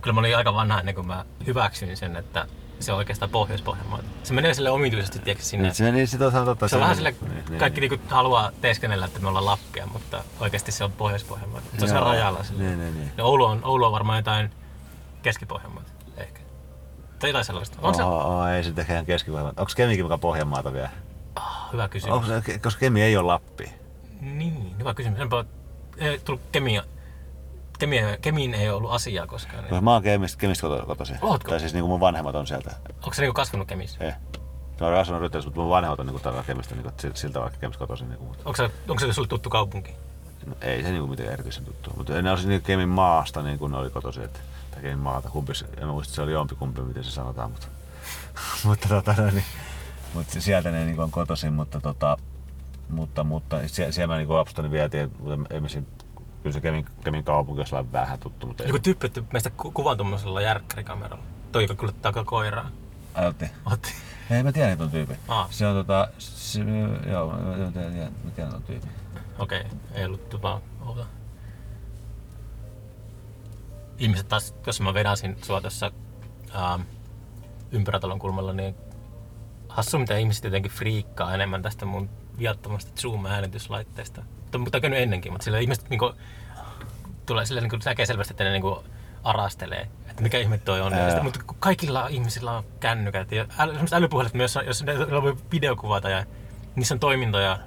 kyllä mä olin aika vanha ennen kuin mä hyväksyin sen, että se on oikeastaan Pohjois-Pohjanmaa. Se menee sille omituisesti, tiedätkö, sinne. Niin, se, niin sit on totta. se on vähän sille, niin, niin, kaikki niinku haluaa teeskennellä, että me ollaan Lappia, mutta oikeasti se on Pohjois-Pohjanmaa. Se on siellä rajalla. Sille. Niin, niin, niin. No Oulu on, Oulu on varmaan jotain Keski-Pohjanmaata, ehkä. Tai jotain sellaista. On se? Oh, ei se tekee keskivoimaa. Onko Kemikin mukaan Pohjanmaata vielä? Oh, hyvä kysymys. Onko se, koska Kemi ei ole Lappi. Niin, hyvä kysymys. Enpä, ei tullut kemia. Kemia, kemiin ei ollut asiaa koskaan. Niin. Mä oon Kemistä, Kemistä koto- kotoisin. Ootko? Tai siis niinku mun vanhemmat on sieltä. Onko se niinku kasvanut kemissä? Eh. Mä oon asunut Rytteessä, mutta mun vanhemmat on niinku täällä Kemistä niinku sil- siltä vaikka Kemistä kotoisin. Niinku, mutta Onko se, onko se sulle tuttu kaupunki? no, ei se niinku mitään erityisen tuttua. Mutta ne olisi niinku Kemin maasta niin kuin ne oli kotoisin. Että, Kemin maata. Kumpi, se- en muista, se oli jompikumpi, miten se sanotaan. Mutta, mutta, tota, no, niin, mutta sieltä ne niinku on kotoisin, mutta tota, mutta, mutta sie- siellä mä niinku niin vietiin, mutta siinä, kyllä se Kemin, Kemin kaupunki olisi vähän tuttu, mutta. Joku tyyppi otti meistä ku- kuvan tuommoisella järkkärikameralla. Toi, joka kyllä takaa koiraa. Ajotti. Otti. Ei mä tiedän ton tyypin. Aa. Se on tota, se, joo, mä, mä, tiedän, mä tiedän ton tyypin. Okei, ei ollut vaan outa. Ihmiset taas, jos mä vedäsin sua tässä ähm, ympyrätalon kulmalla, niin hassu mitä ihmiset jotenkin friikkaa enemmän tästä mun viattomasta Zoom-äänityslaitteesta. Mutta mutta on käynyt ennenkin, mutta sillä ihmiset niinku, tulee sille niinku, näkee selvästi, että ne niinku, arastelee, että mikä ihme toi on. Ää. mutta kaikilla ihmisillä on kännykät ja äly, älypuhelit myös, jos ne voi videokuvata ja niissä on toimintoja,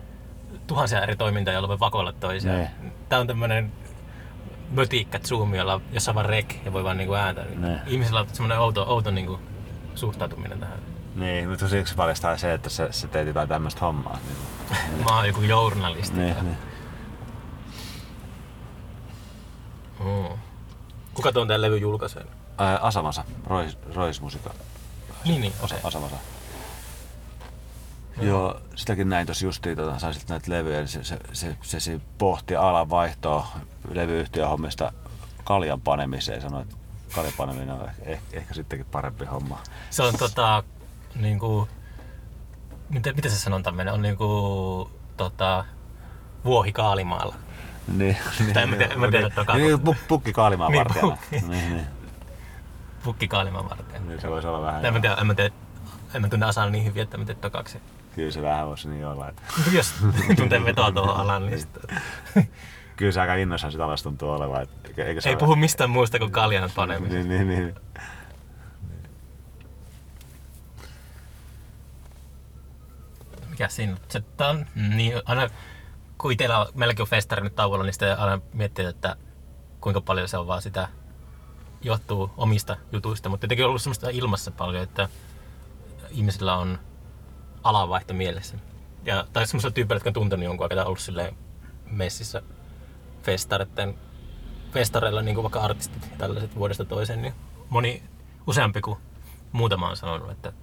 tuhansia eri toimintoja, joilla voi vakoilla toisiaan. Ne. Tää on tämmönen mötikkä zoomi, jolla, jossa on vaan rek ja voi vaan niinku ääntä. Ne. Ihmisillä on semmoinen outo, outo niinku suhtautuminen tähän. Niin, mutta siksi paljastaa se, että se, se teet jotain tämmöistä hommaa. Niin, Mä oon joku journalisti. niin, niin. Mm. Kuka tuon tämän levy julkaisee? Ää, Asamasa, Rois, Rois-musiikka. Niin, niin. Osa, okei. Asamasa. Joo, sitäkin näin tuossa justiin, tota, sain sitten näitä levyjä, niin se, se, se, se, se pohti alan vaihtoa levyyhtiön hommista kaljan panemiseen. Sanoi, että kaljan paneminen on ehkä, ehkä sittenkin parempi homma. Se on tota, niinku, miten, miten se sanonta menee? On niinku, tota, vuohi kaalimaalla. Niin, Tai en mä tiedä- en mä tiedä, että on niin, pu- pukki kaalimaan Niin, vartijana. pukki. Niin, niin, Pukki kaalimaan varten. niin, se voisi olla vähän. En mä tiedä, en mä tiedä, en mä tunne Asan niin hyvin, että mä tiedän tokaksi. Kyllä se vähän voisi niin olla. Että. Jos tuntee vetoa tuohon alaan, niin sit, Kyllä se aika innoissaan sitä alasta tuntuu olevan. Että, eikä se ei ole- puhu mistään muusta kuin kaljan panemisesta. Niin, niin, niin. Mikä siinä se, on, niin aina kun itsellä on on festari nyt tauolla, niin sitten aina miettii, että kuinka paljon se on vaan sitä johtuu omista jutuista, mutta jotenkin on ollut semmoista ilmassa paljon, että ihmisillä on alanvaihto mielessä. Ja, tai semmoisella tyypillä, jotka on tuntenut jonkun aikaa, ollut silleen messissä festareiden, festareilla, niin kuin vaikka artistit ja tällaiset vuodesta toiseen, niin moni useampi kuin muutama on sanonut, että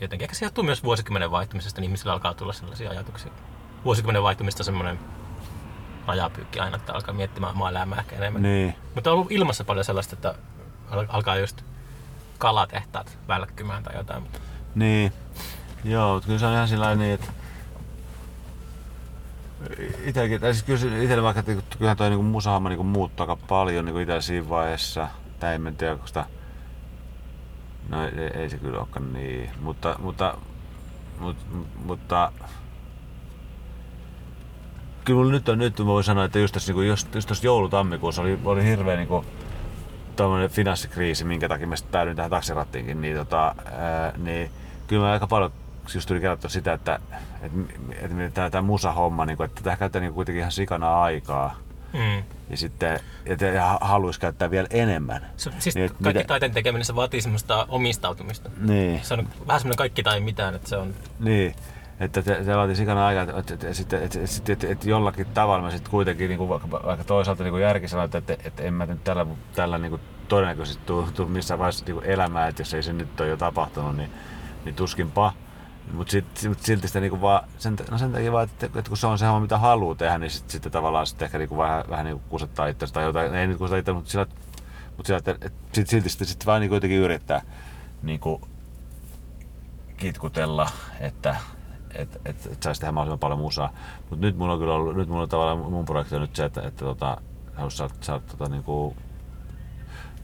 jotenkin ehkä se johtuu myös vuosikymmenen vaihtumisesta, niin ihmisillä alkaa tulla sellaisia ajatuksia. Vuosikymmenen vaihtumista semmoinen rajapyykki aina, että alkaa miettimään omaa elämää ehkä enemmän. niin. Mutta on ollut ilmassa paljon sellaista, että al- alkaa just kalatehtaat välkkymään tai jotain. Mutta Niin. Joo, kyllä se on ihan sillä niin, että Itelläkin, tai siis kyllä se- itellä vaikka, että kyllähän toi niinku musahomma niinku muuttui aika paljon niinku itellä siinä vaiheessa. Tai en mä tiedä, onko sitä... No ei, ei, se kyllä olekaan niin, mutta, mutta, mutta, mutta kyllä mulla nyt on, nyt voi sanoa, että just tässä, niinku, just, just tässä joulutammikuussa oli, oli hirveä niinku, tämmöinen finanssikriisi, minkä takia mä päädyin tähän taksirattiinkin, niin, tota, ää, niin kyllä mä aika paljon just tuli kerrottua sitä, että, että, että tämä, tämä musahomma, niin kuin, että tämä käyttää niin kuitenkin ihan sikana aikaa. mm. Ja sitten että ja haluaisi käyttää vielä enemmän. se, siis Niin, kaikki mitä- taiteen tekeminen se vaatii semmoista omistautumista. Niin, Se on vähän semmoinen kaikki tai mitään, että se on... niin. Että se, se vaatii sikana aikaa, että, että, että, että, että, että, että, että jollakin tavalla mä sitten kuitenkin, niin kuin, vaikka, vaikka toisaalta niin kuin järki sanoo, että, että, että en mä nyt tällä, tällä niin kuin todennäköisesti tuu, tuu missään vaiheessa niin kuin elämää, että jos ei se nyt ole jo tapahtunut, niin, niin tuskinpa. Mutta sit, mut silti sitä niinku vaan, sen, no sen takia vaan, että, että kun se on se homma, mitä haluaa tehdä, niin sitten sit tavallaan sitten ehkä niinku vähän, vähän niinku kusettaa itsestä tai jotain, ei nyt kuseta itse, mutta sillä, mutta sillä että, että sit, silti sitten sit vaan niinku jotenkin yrittää niinku kitkutella, että et, et, et saisi tehdä mahdollisimman paljon musaa. Mutta nyt mulla on kyllä ollut, nyt mulla on tavallaan mun projekti on nyt se, että, että tota, haluaisi saada, saada tota, niinku,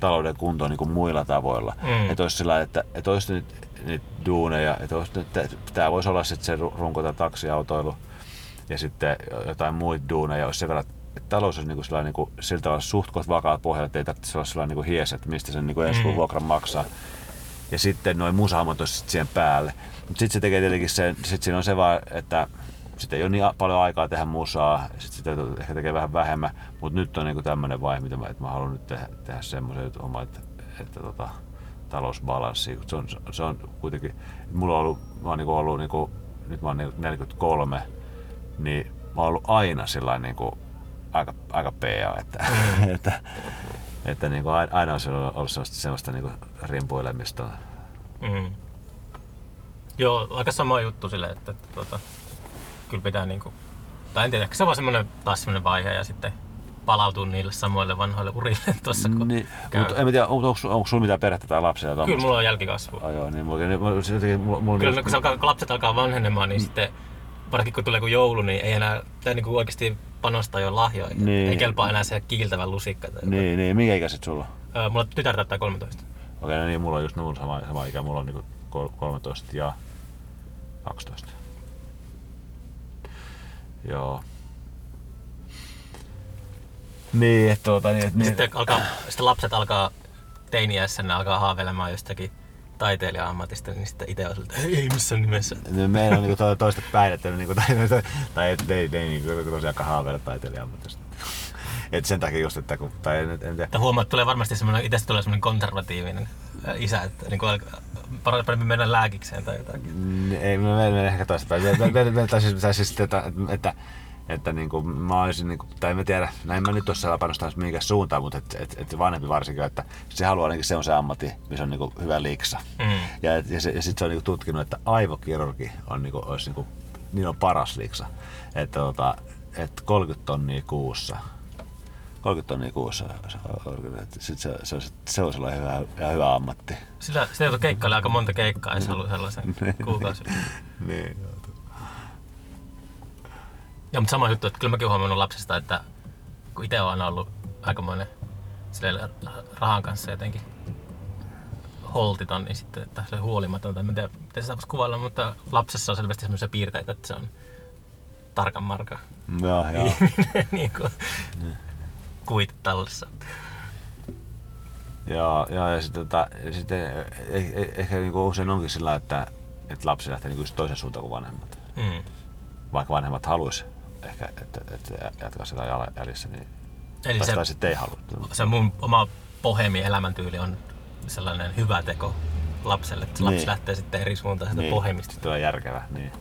talouden kuntoon niin kuin muilla tavoilla. Mm. Että olisi sillä että, että olisi nyt niitä duuneja, että olisi nyt, että tämä voisi olla sitten se ru- runko tai taksiautoilu ja sitten jotain muita duuneja, olisi sen verran, että talous olisi niin kuin niin kuin, sillä tavalla suht koht vakaa pohjalla, että ei tarvitse olla sellainen niin hies, että mistä sen niin kuin ensi Mm. vuokran maksaa. Ja sitten noin musahommat olisi siihen päälle. Mutta sitten se tekee tietenkin sen, sit siinä on se vaan, että sitten ei ole niin paljon aikaa tehdä musaa, sitten sitä ehkä tekee vähän vähemmän, mutta nyt on niinku tämmöinen vaihe, mitä mä, että mä haluan nyt tehdä, tehdä semmoisen homman, että, että tota, talousbalanssi, se on, se on kuitenkin, mulla on ollut, mä oon niinku ollut, niinku, nyt mä oon niinku 43, niin mä oon ollut aina sillä niinku aika, aika PA, että, että, että niinku aina aina on se ollut sellaista, sellaista niinku rimpuilemista. Mm. Joo, aika sama juttu sille, että, että tota, kyllä pitää niinku, tai en tiedä, ehkä se on vaan semmoinen, taas semmoinen vaihe ja sitten palautuu niille samoille vanhoille urille tuossa kun Niin, käy. mutta en tiedä, onko, onko sulla mitään perhettä tai lapsia? tai Kyllä mulla on jälkikasvu. Ai joo, niin mulla, niin, mulla, jotenkin, mulla, mulla Kyllä niin- kun, se alkaa, kun lapset alkaa vanhenemaan, niin sitten varsinkin kun tulee kun joulu, niin ei enää pitää niinku oikeasti panostaa jo lahjoihin. Niin. Ei kelpaa enää se kiiltävä lusikka. tai. Niin, niin, minkä ikäiset sulla? Öö, mulla tytär täyttää 13. Okei, no niin, mulla on just mulla sama, sama ikä, mulla on niinku kol- 13 ja 12. Joo. Niin, että tuota, niin, että, Niin. niin, Sitten, alkaa, sitten lapset alkaa teiniässä, ne alkaa haaveilemaan jostakin taiteilija-ammatista, niin sitten itse on siltä, ei, missään nimessä. niin meillä on niinku to, toista päin, että niinku, tai, tai, tai ei, ei niinku, tosiaan haaveilla taiteilijan ammatista. Et sen takia just, että kun, tai en, en tiedä. Että huomaat, että tulee varmasti semmoinen, itse tulee semmoinen konservatiivinen äh, isä, että niin kuin, parempi mennä lääkikseen tai jotakin. Mm, Ei, me menemme ehkä toistepäin. Me, me, me, tai siis, tai siis että, että, että niin kuin mä olisin, niin kuin, tai en mä tiedä, näin mä nyt tuossa panostaa mihinkään suuntaan, mutta et, et, et vanhempi varsinkin, että se haluaa ainakin se on se ammatti, missä on niin kuin hyvä liiksa. Mm. Ja, ja, se, ja sitten se on niin kuin tutkinut, että aivokirurgi on, niin kuin, olisi niin kuin, niin on paras liiksa. Että tota, et 30 tonnia kuussa. 30 tonnia kuussa. Se, se, se, se, se, se on sellainen hyvä, ja hyvä ammatti. Sillä, sitä joutuu keikkailla aika monta keikkaa, jos haluaa sellaisen kuukausi. niin. Ja mutta sama juttu, että kyllä mäkin huomannut lapsesta, että kun itse on ollut aikamoinen silleen rahan kanssa jotenkin holtiton, niin sitten että se huolimaton, tai en tiedä, miten sitä voisi kuvailla, mutta lapsessa on selvästi sellaisia piirteitä, että se on tarkan marka Joo, joo. niin kuin kuittallissa. Joo, joo, ja sitten, tota, sitten eh, eh, ehkä niinku usein onkin sillä, että, että lapsi lähtee niinku toisen suuntaan kuin vanhemmat. Mm. Vaikka vanhemmat haluaisi ehkä, että, että jatkaa sitä jäljessä, niin Eli tai, se, tai sitten ei halua. se mun oma pohemi elämäntyyli on sellainen hyvä teko lapselle, että lapsi Niin. lähtee sitten eri suuntaan sitä pohemista. Sitten on järkevä, niin.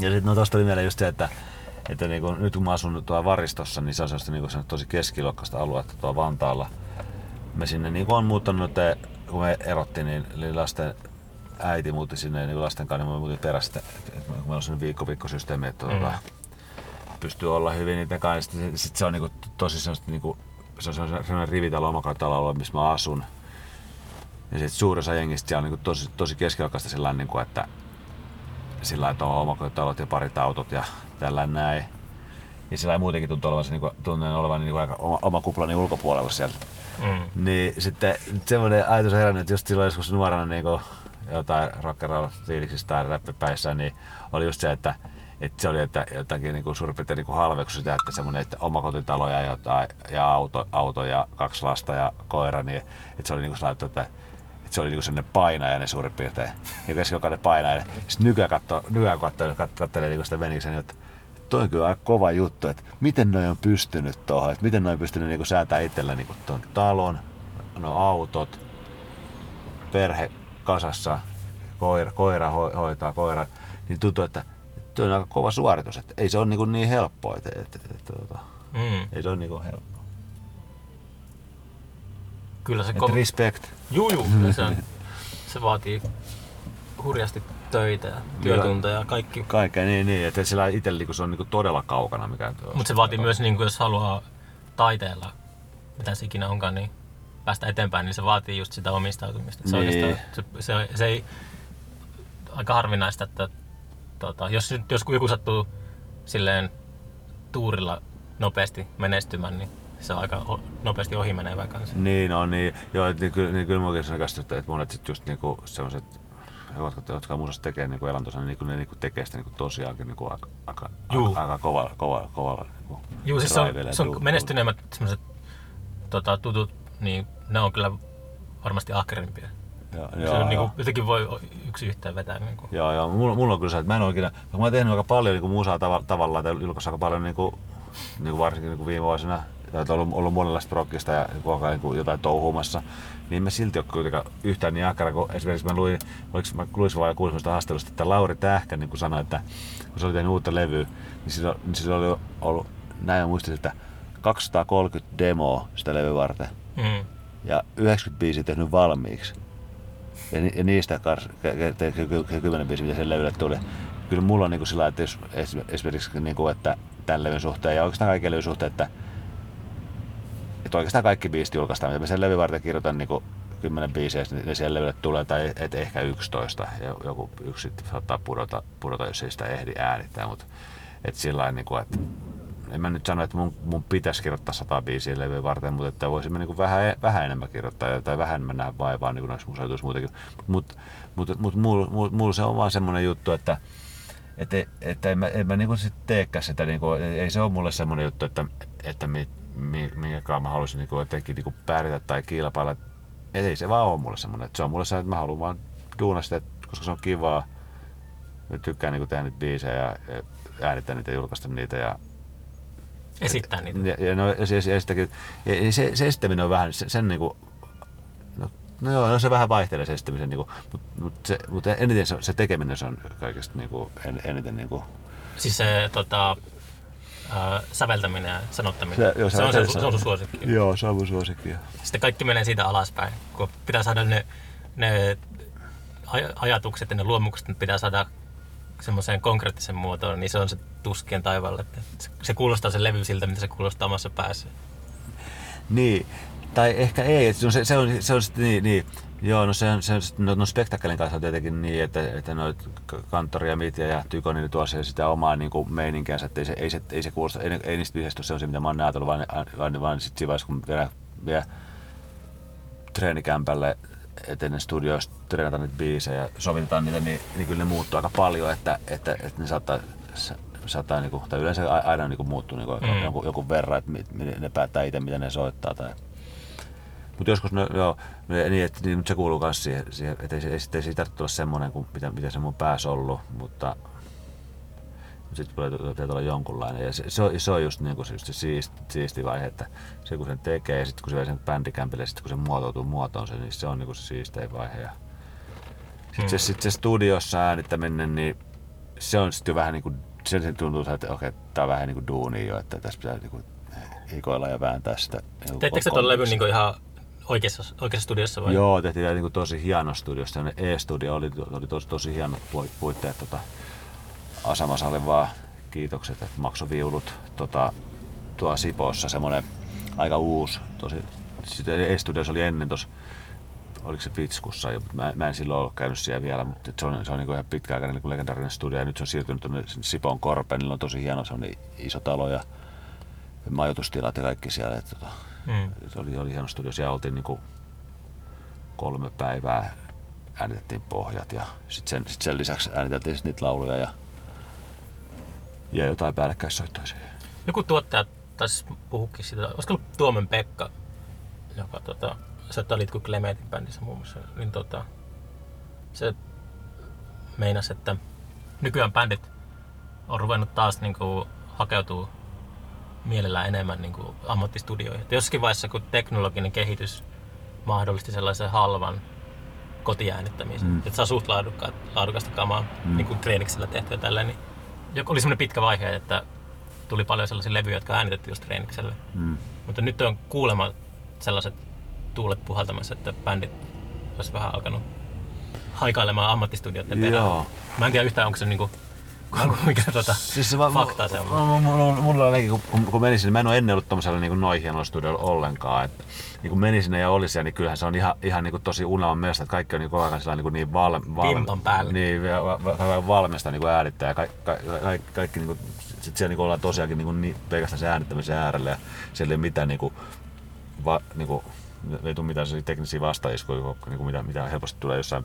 Ja sitten no tosta oli mieleen just se, että, että niinku, nyt kun mä asun tuolla Varistossa, niin se on sellaista niinku, sellaista tosi keskiluokkaista aluetta tuolla Vantaalla. Me sinne niinku on muuttanut, että kun me erottiin, niin eli lasten äiti muutti sinne niin lasten kanssa, niin me muutin perästä, että, että, että meillä on sellainen viikko viikkosysteemi, että mm. pystyy olla hyvin niiden kanssa. Sitten sit se on niinku, tosi sellaista, niinku, se on sellainen rivitalo omakotitalo, missä mä asun. Ja sitten suurin osa jengistä siellä on niin tosi, tosi keskiluokkaista sillä niin kuin, että sillä että on omakotitalot ja parit autot ja tällä näin. Ja sillä muutenkin tuntuu olevan, niin kuin, tunnen olevan niin kuin aika oma, oma kuplani ulkopuolella siellä. Mm. Niin sitten semmoinen ajatus on herännyt, että just silloin joskus nuorena niin kuin jotain rock'n'roll fiiliksistä tai räppipäissä, niin oli just se, että että se oli, että jotakin niin kuin suurin piirtein niin halveksu sitä, että semmoinen, että omakotitalo ja, jotain, ja auto, auto, ja kaksi lasta ja koira, niin että se oli niin kuin sellainen, että, että se oli niin kuin sellainen painajainen suurin piirtein. Niin keskiluokkainen painajainen. Sitten nykyään katsoo, nykyään katsoo, katselee niin kuin sitä veniksen, niin että toi on kyllä aika kova juttu, että miten noi on pystynyt tuohon, että miten noi on pystynyt niin säätää itsellä niin tuon talon, no autot, perhe kasassa, koira, koira ho- hoitaa koira, niin tuntuu, että tuo on aika kova suoritus, että ei se ole niin, niin helppoa, että, että, että, että, että Mm. ei se ole niin helppoa. Kyllä se kova... respect. Juu, juu, kyllä se, on, se vaatii hurjasti töitä ja työtunteja ja kaikki. Kaikkea niin, niin, että sillä itsellä niin se on niin todella kaukana. Mikä Mutta se vaatii myös, niin kuin, jos haluaa taiteella, mitä se ikinä onkaan, niin päästä eteenpäin, niin se vaatii just sitä omistautumista. Se, Niin. se, se, se ei, aika harvinaista, että tota, jos, jos joku sattuu silleen tuurilla nopeasti menestymään, niin se on aika nopeasti ohi menevä kanssa. Niin on, niin, joo, että niin, kyllä, niin kyllä muakin se käsittää, että monet sit just niinku sellaiset, jotka, jotka musasta tekee niinku elantonsa, niin niinku, ne niinku tekee sitä niinku tosiaankin niinku aika, aika, Juu. aika, kovalla, kovalla, kovalla niinku Joo, siis se on, se on menestyneimmät sellaiset tota, tutut, niin ne on kyllä varmasti ahkerimpia. Joo, se joo, on, niin kuin, jotenkin voi yksi yhteen vetää. Niin kuin. Joo, joo. Mulla, mulla on kyllä se, että mä en vaikka mä oon tehnyt aika paljon niin musaa tav- tavallaan, tai julkaissut aika paljon niin kuin, niin kuin varsinkin niin kuin viime vuosina, tai että ollut, ollut monenlaista rockista ja niin kuin, niin kuin jotain touhuumassa, niin mä silti ole kuitenkaan yhtään niin ahkera, kun esimerkiksi mä luin, oliko mä luin se vai kuusi haastelusta, että Lauri Tähkä niin kuin sanoi, että kun se oli tehnyt uutta levyä, niin sillä, niin sillä oli ollut, näin muistin, että 230 demoa sitä levyä varten Mm. ja 95 tehnyt valmiiksi. Ja, ni, ja niistä kars, ky- ky- ky- ky- kymmenen biisiä, mitä sen levylle tuli. Kyllä mulla on niinku sillä lailla, että jos es- esimerkiksi niinku, että tämän levyn suhteen ja oikeastaan kaiken levyn suhteen, että, oikeastaan kaikki biisit julkaistaan, mitä mä sen levyn varten kirjoitan niinku kymmenen biisiä, niin siihen levylle tulee, tai et ehkä 11, ja joku yksi saattaa pudota, pudota, jos ei sitä ehdi äänittää, mutta et sillä lailla, niinku, että en mä nyt sano, että mun, mun pitäisi kirjoittaa sata biisiä levyä varten, mutta että voisimme niin vähän, vähän enemmän kirjoittaa tai vähän enemmän nähdä vaivaa niin kuin noissa musajutuissa muutenkin. Mutta mut, mut, mulla mul, mul se on vaan semmoinen juttu, että, että, että en mä, en mä niinku sit teekään sitä, niinku, ei se ole mulle semmoinen juttu, että, että mi, mi, minkä mä haluaisin niinku jotenkin niinku pärjätä tai kilpailla. Et ei se vaan ole mulle semmoinen, se on mulle se, että mä haluan vaan duunaa sitä, koska se on kivaa. Mä tykkään niinku tehdä niitä biisejä ja, ja äänittää niitä ja julkaista niitä ja Esittää niitä. ja, ja, no, ja, se, ja, sitäkin, ja, ja se, se esittäminen on vähän, sen, sen niinku, no, no joo, no se vähän vaihtelee se esittämisen, niinku, mutta mut se, mut eniten se, se tekeminen se on kaikesta niinku, en, eniten niinku, Siis se tota, ää, säveltäminen ja sanottaminen. Se- joo, se, on, se, säveltäminen- se on sun suosikki. Joo, se on mun suosikki. Sitten kaikki menee siitä alaspäin. Kun pitää saada ne, ne aj- ajatukset ja ne luomukset, ne pitää saada semmoiseen konkreettiseen muotoon, niin se on se tuskien taivaalle. Se, se kuulostaa se levy siltä, mitä se kuulostaa omassa päässä. Niin, tai ehkä ei, se on, se, se on, se on sitten niin, niin, joo, no se on, se no, no spektakkelin kanssa on tietenkin niin, että, että noit K- Kanttori ja Mitja ja Tyko, niin ne tuo se sitä omaa niin kuin meininkiänsä, että ei se, ei se, ei se kuulosta, ei, ei niistä biiseistä ole sellaisia, mitä mä oon ajatellut, vaan, vaan, vaan sitten siinä vaiheessa, kun vielä, vielä treenikämpälle ennen studioista treenataan niitä biisejä ja sovitetaan niitä, niin, niin kyllä ne muuttuu aika paljon, että, että, että ne saattaa, sa- saattaa niinku, tai yleensä aina niinku muuttuu niinku Mm. mm. jonkun, jonkun verran, että ne päättää itse, mitä ne soittaa. Tai... Mutta joskus, no, joo, niin, että, niin, mutta se kuuluu myös siihen, siihen että ei, se- ei, ei siitä tarvitse olla semmoinen kuin mitä, mitä se mun päässä ollut, mutta sitten pitää, olla jonkunlainen. Ja se, se, on, se on just, niin kuin, just se siisti, siisti vaihe, että se kun sen tekee ja sitten kun se vie sen bändikämpille ja sitten kun se muotoutuu muotoon, se, niin se on niin kuin se siistein vaihe. Ja sitten Hmm. se, sit se studiossa äänittäminen, niin se on sitten vähän niin kuin, se, se tuntuu, että okei, tää on vähän niin kuin duuni jo, että tässä pitää niin kuin hikoilla ja vääntää sitä. niin Teettekö te tuon levyn niin ihan oikeassa, oikeassa studiossa vai? Joo, tehtiin niin kuin tosi hieno studio. E-studio oli, oli tosi, tosi hienot pui- puitteet. Tota, Asamasalle vaan kiitokset, että maksoi viulut. Tota, tuo Sipoossa semmoinen aika uusi. Tosi, sitten E-studiossa oli ennen tuossa oliko se mutta mä, mä en silloin ollut käynyt siellä vielä, mutta se on, se on niin ihan pitkäaikainen niin legendaarinen studio ja nyt se on siirtynyt tuonne Sipoon Korpeen, niillä on tosi hieno, se on niin iso talo ja majoitustilat ja kaikki siellä. Että, tota, Mm. se oli, oli hieno studio. Siellä oltiin niinku kolme päivää, äänitettiin pohjat ja sitten sen, sit sen lisäksi ääniteltiin sit niitä lauluja ja, ja jotain päällekkäissoittoja siihen. Joku tuottaja taisi puhukin siitä, olisiko ollut Tuomen Pekka, joka tota, soittaa Litku Clementin bändissä muun muassa, niin tota, se meinasi, että nykyään bändit on ruvennut taas niinku hakeutuu mielellään enemmän niinku ammattistudioihin. Et jossakin vaiheessa, kun teknologinen kehitys mahdollisti sellaisen halvan kotiäänittämisen, Mm. että saa suht laadukka, laadukasta kamaa Mm. niin kuin treeniksellä tehtyä tällä, niin joku oli semmoinen pitkä vaihe, että tuli paljon sellaisia levyjä, jotka äänitettiin just treenikselle. Mm. Mutta nyt on kuulemma sellaiset tuulet puhaltamassa, että bändit olisi vähän alkanut haikailemaan ammattistudioiden perään. Mä en tiedä yhtään, onko se niinku, mikä tota, Siis se vaan, faktaa se on. Mulla, mulla, ainakin, kun, kun, menin sinne, mä en ole ennen ollut tommosella niin noin hienolla studiolla ollenkaan. Että, niin kun menin sinne ja oli siellä, niin kyllähän se on ihan, ihan niin kuin tosi unelman mielestä, että kaikki on niin koko ajan niin, niin val, val, Vimpan päällä. Niin, valmista niin äänittää ja kaikki, kaikki, kaikki, kaikki niin kuin, sit siellä niin kuin ollaan tosiaankin niin, kuin, niin pelkästään se äänittämisen äärellä ja siellä ei ole mitään niin kuin, va, niin kuin, ei tule mitään teknisiä vastaiskuja, niin kuin mitä, mitä helposti tulee jossain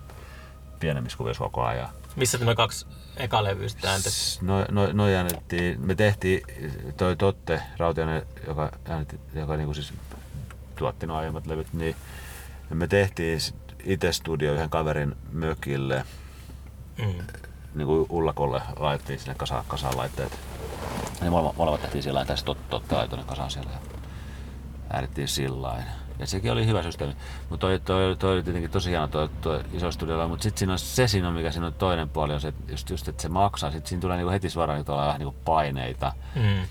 pienemmissä kuvioissa koko ajan. Missä noin kaksi eka levyä sitten ääntettiin? No, no, no äänitettiin, me tehtiin toi Totte Rautianen, joka, äänitti, joka niinku siis tuotti nuo aiemmat levyt, niin me tehtiin itse studio yhden kaverin mökille, Mm. niin kuin Ullakolle laitettiin sinne kasa, kasaan laitteet. Ja molemmat, molemmat tehtiin sillä lailla, että Totte laitoi ne kasaan siellä ja äänittiin sillä Ja sekin oli hyvä systeemi. Mutta toi, toi, toi, oli tietenkin tosi hieno toi, toi iso studiolla, mutta sitten siinä on se siinä on, mikä siinä on toinen puoli, on se, että just, just että se maksaa. Sitten siinä tulee niinku heti suoraan niinku vähän niinku paineita. Mm.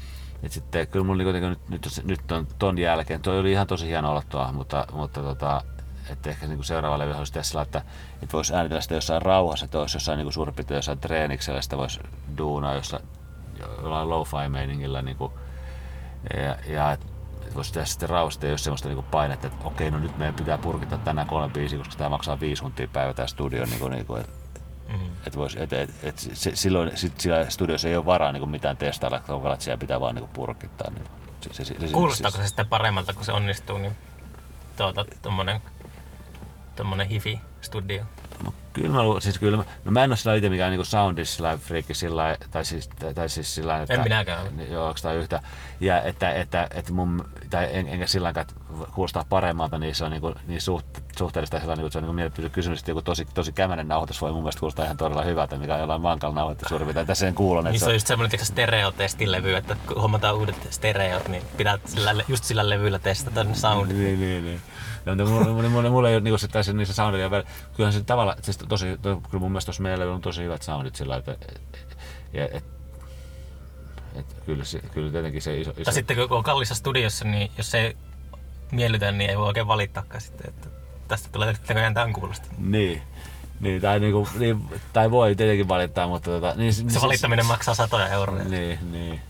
Et sitten kyllä mulla niinku, nyt, nyt, nyt on ton jälkeen, toi oli ihan tosi hieno olla tuo, mutta, mutta tota, että ehkä niinku seuraava levy olisi sillä, että, että voisi äänitellä sitä jossain rauhassa, että olisi jossain niinku suurin piirtein jossain treeniksellä, sitä voisi duunaa jossain jollain lo-fi meiningillä niinku, ja, ja et, et voisi tehdä sitten rauhassa, ei ole semmoista niinku painetta, että okei, no nyt meidän pitää purkittaa tänään kolme biisiä, koska tämä maksaa viisi huntia päivä tämä studio, niinku, niinku, et, Mm. et vois, et, et, et, se, silloin sit siellä studiossa ei ole varaa niinku mitään testailla, että että siellä pitää vaan niinku purkittaa. Niin. Se, se, se, se, Kuulostaako se sitten paremmalta, kun se onnistuu, niin tuota, tommonen, tommonen hifi-studio? Kyllä mä, lu- siis kyllä mä, no mä en oo sillä itse mikään niinku soundis sillä friikki sillä tai siis, tai, siis sillä että... En minäkään ole. Niin, Joo, onks tää yhtä. Ja että, että, että mun, tai en, enkä sillä lailla, että kuulostaa paremmalta, niin se on niinku, niin suht, suhteellista sellainen, niin se on niinku mielipide kysymys, että joku tosi, tosi kämänen nauhoitus voi mun mielestä kuulostaa ihan todella hyvältä, mikä on jollain vankalla nauhoitettu suurin piirtein. Tässä sen kuulon, Niin se on just semmoinen tiiäks, stereotestilevy, että kun hommataan uudet stereot, niin pitää sillä, just sillä levyllä testata ne soundit. Niin, niin, niin. No, mutta mulla, mulla, mulla, mulla ei ole niinku se, tässä niissä vielä. Kyllähän se tavalla, siis tosi, to, kyllä mun mielestä tuossa meillä on tosi hyvät soundit sillä että ja, et, et, kyllä, se, kyllä tietenkin se iso, iso Tai sitten kun on kallissa studiossa, niin jos se ei miellytä, niin ei voi oikein valittaakaan sitten, että tästä tulee näköjään tämän kuulosta. Niin. Niin, tai, niinku, niin, tai voi tietenkin valittaa, mutta tota, niin, Se valittaminen maksaa satoja euroja. Niin, niin.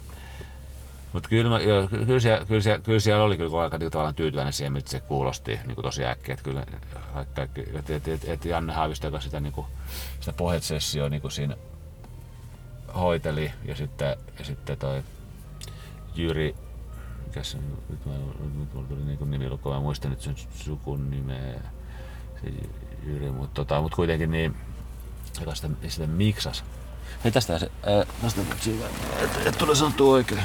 Mutta kyllä, kyllä, kyllä, kyllä siellä oli kyllä aika niinku tavallaan tyytyväinen siihen, miltä se kuulosti niin tosi äkkiä. Että kyllä kaikki, et, et, et, et Janne Haavisto, joka sitä, niinku, sitä pohjat-sessioa niinku siinä hoiteli, ja sitten, ja sitten toi Jyri, mikä se nyt mä, nyt mulla tuli niinku nimilukko, mä muistan nyt sen sukun nimeä, se Jyri, mutta tota, mut kuitenkin niin, joka sitä, sitä miksas. Hei tästä se, ää, tästä, et, et tule sanottua oikein.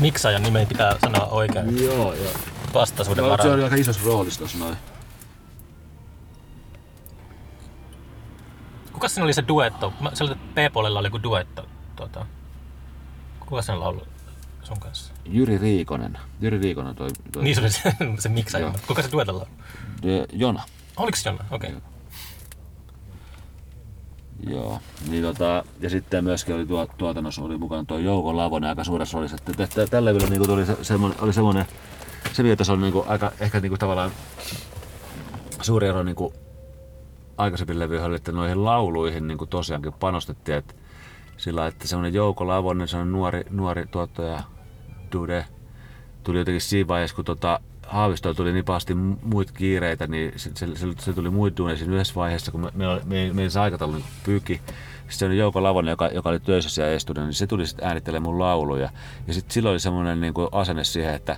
Miksaajan nimen pitää sanoa oikein Joo, joo. vastaisuuden No, se oli aika isossa roolissa tossa noin. Kuka siinä oli se duetto? Mä- oli, että P-puolella oli joku duetto. Tuota. Kuka sen laulu sun kanssa? Jyri Riikonen. Jyri Riikonen toi, toi Niin se oli se, se miksaaja. Kuka se duetolla on? Ö, Jona. Oliko se Jonna? Okei. Okay. Joo. Niin tota, ja sitten myöskin oli tuo, tuotannossa oli mukana tuo Jouko Lavonen aika suuressa roolissa. Että tä- tä- tällä levyllä niinku tuli se, semmoinen, oli semmoinen, se vielä tässä on niinku aika, ehkä niinku tavallaan suuri ero niinku aikaisemmin levyihin oli, että noihin lauluihin niinku tosiaankin panostettiin, että sillä että semmoinen Jouko Lavonen, semmoinen nuori, nuori tuottaja Dude, tuli jotenkin siinä vaiheessa, kun tota, Haavistoon tuli niin pahasti mu- muita kiireitä, niin se, se, se, tuli muita duuneja siinä yhdessä vaiheessa, kun me, me, me, me, aikataulu niin pyyki. Sitten Jouko Lavonen, joka, joka oli töissä siellä Estudella, niin se tuli sitten äänittelemään mun lauluja. Ja sitten silloin oli semmoinen niin kuin asenne siihen, että,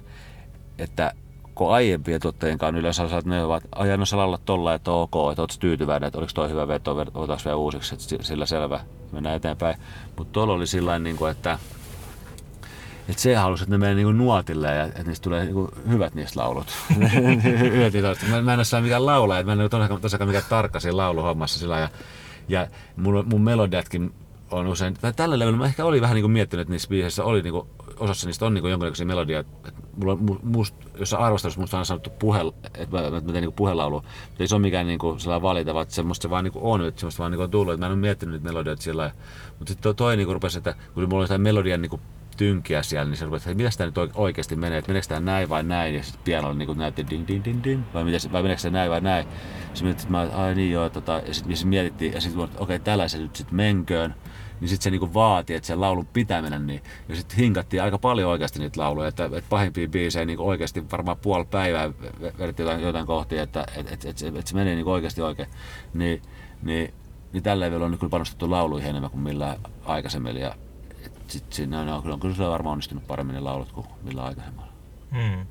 että kun aiempien tuottajien kanssa yleensä saat ne ovat, ajan sä laulat tolla, että ok, että ootko tyytyväinen, että oliko toi hyvä veto, otaks vielä uusiksi, että si- sillä selvä, mennään eteenpäin. Mutta tuolla oli sillä niin kuin, että et se halusi, että ne menee niinku nuotille ja että niistä tulee niinku hyvät niistä laulut. Mä, mä en ole mikään laulaja, että mä en ole tosiaan, tosiaan mikään tarkka siinä lauluhommassa sillä ja, ja mun, mun melodiatkin on usein, tai tällä levyllä mä ehkä olin vähän niinku miettinyt, että niissä biiseissä oli niinku, osassa niistä on niinku jonkinnäköisiä melodia, että mulla, on- mu- must, jossain arvostelussa musta on sanottu puhel, että mä, mä teen niinku puhelaulu, mutta ei se ole mikään niinku sellainen valita, että semmoista se vaan niinku on, että semmoista vaan niinku on tullut, että mä en ole miettinyt niitä melodioita sillä. Mutta sitten toi, toi niinku rupesi, että kun mulla oli sitä melodian niinku tynkiä siellä, niin se rupesi, että mitä tämä nyt oike- oikeasti menee, että meneekö tämä näin vai näin, ja sitten pianolla niin näytti ding ding ding ding, vai, miten, vai meneekö se näin vai näin. Sitten mietittiin, että ai niin joo, tota, ja sitten mietittiin, ja sitten okei, okay, tällä se nyt sitten menköön, niin sitten se niinku vaati, että se laulun pitää mennä niin. Ja sitten hinkattiin aika paljon oikeasti niitä lauluja, että, että pahimpia biisejä niinku oikeasti varmaan puoli päivää ve- vedettiin jotain, jotain kohtia, että että, että, se, että se menee niinku oikeasti oikein. Niin, niin, niin tällä levyllä on kyllä panostettu lauluihin enemmän kuin millään aikaisemmin. Ja et sit siinä on, on, kyllä, kyllä se on varmaan onnistunut paremmin ne laulut kuin millään aikaisemmalla. Hmm.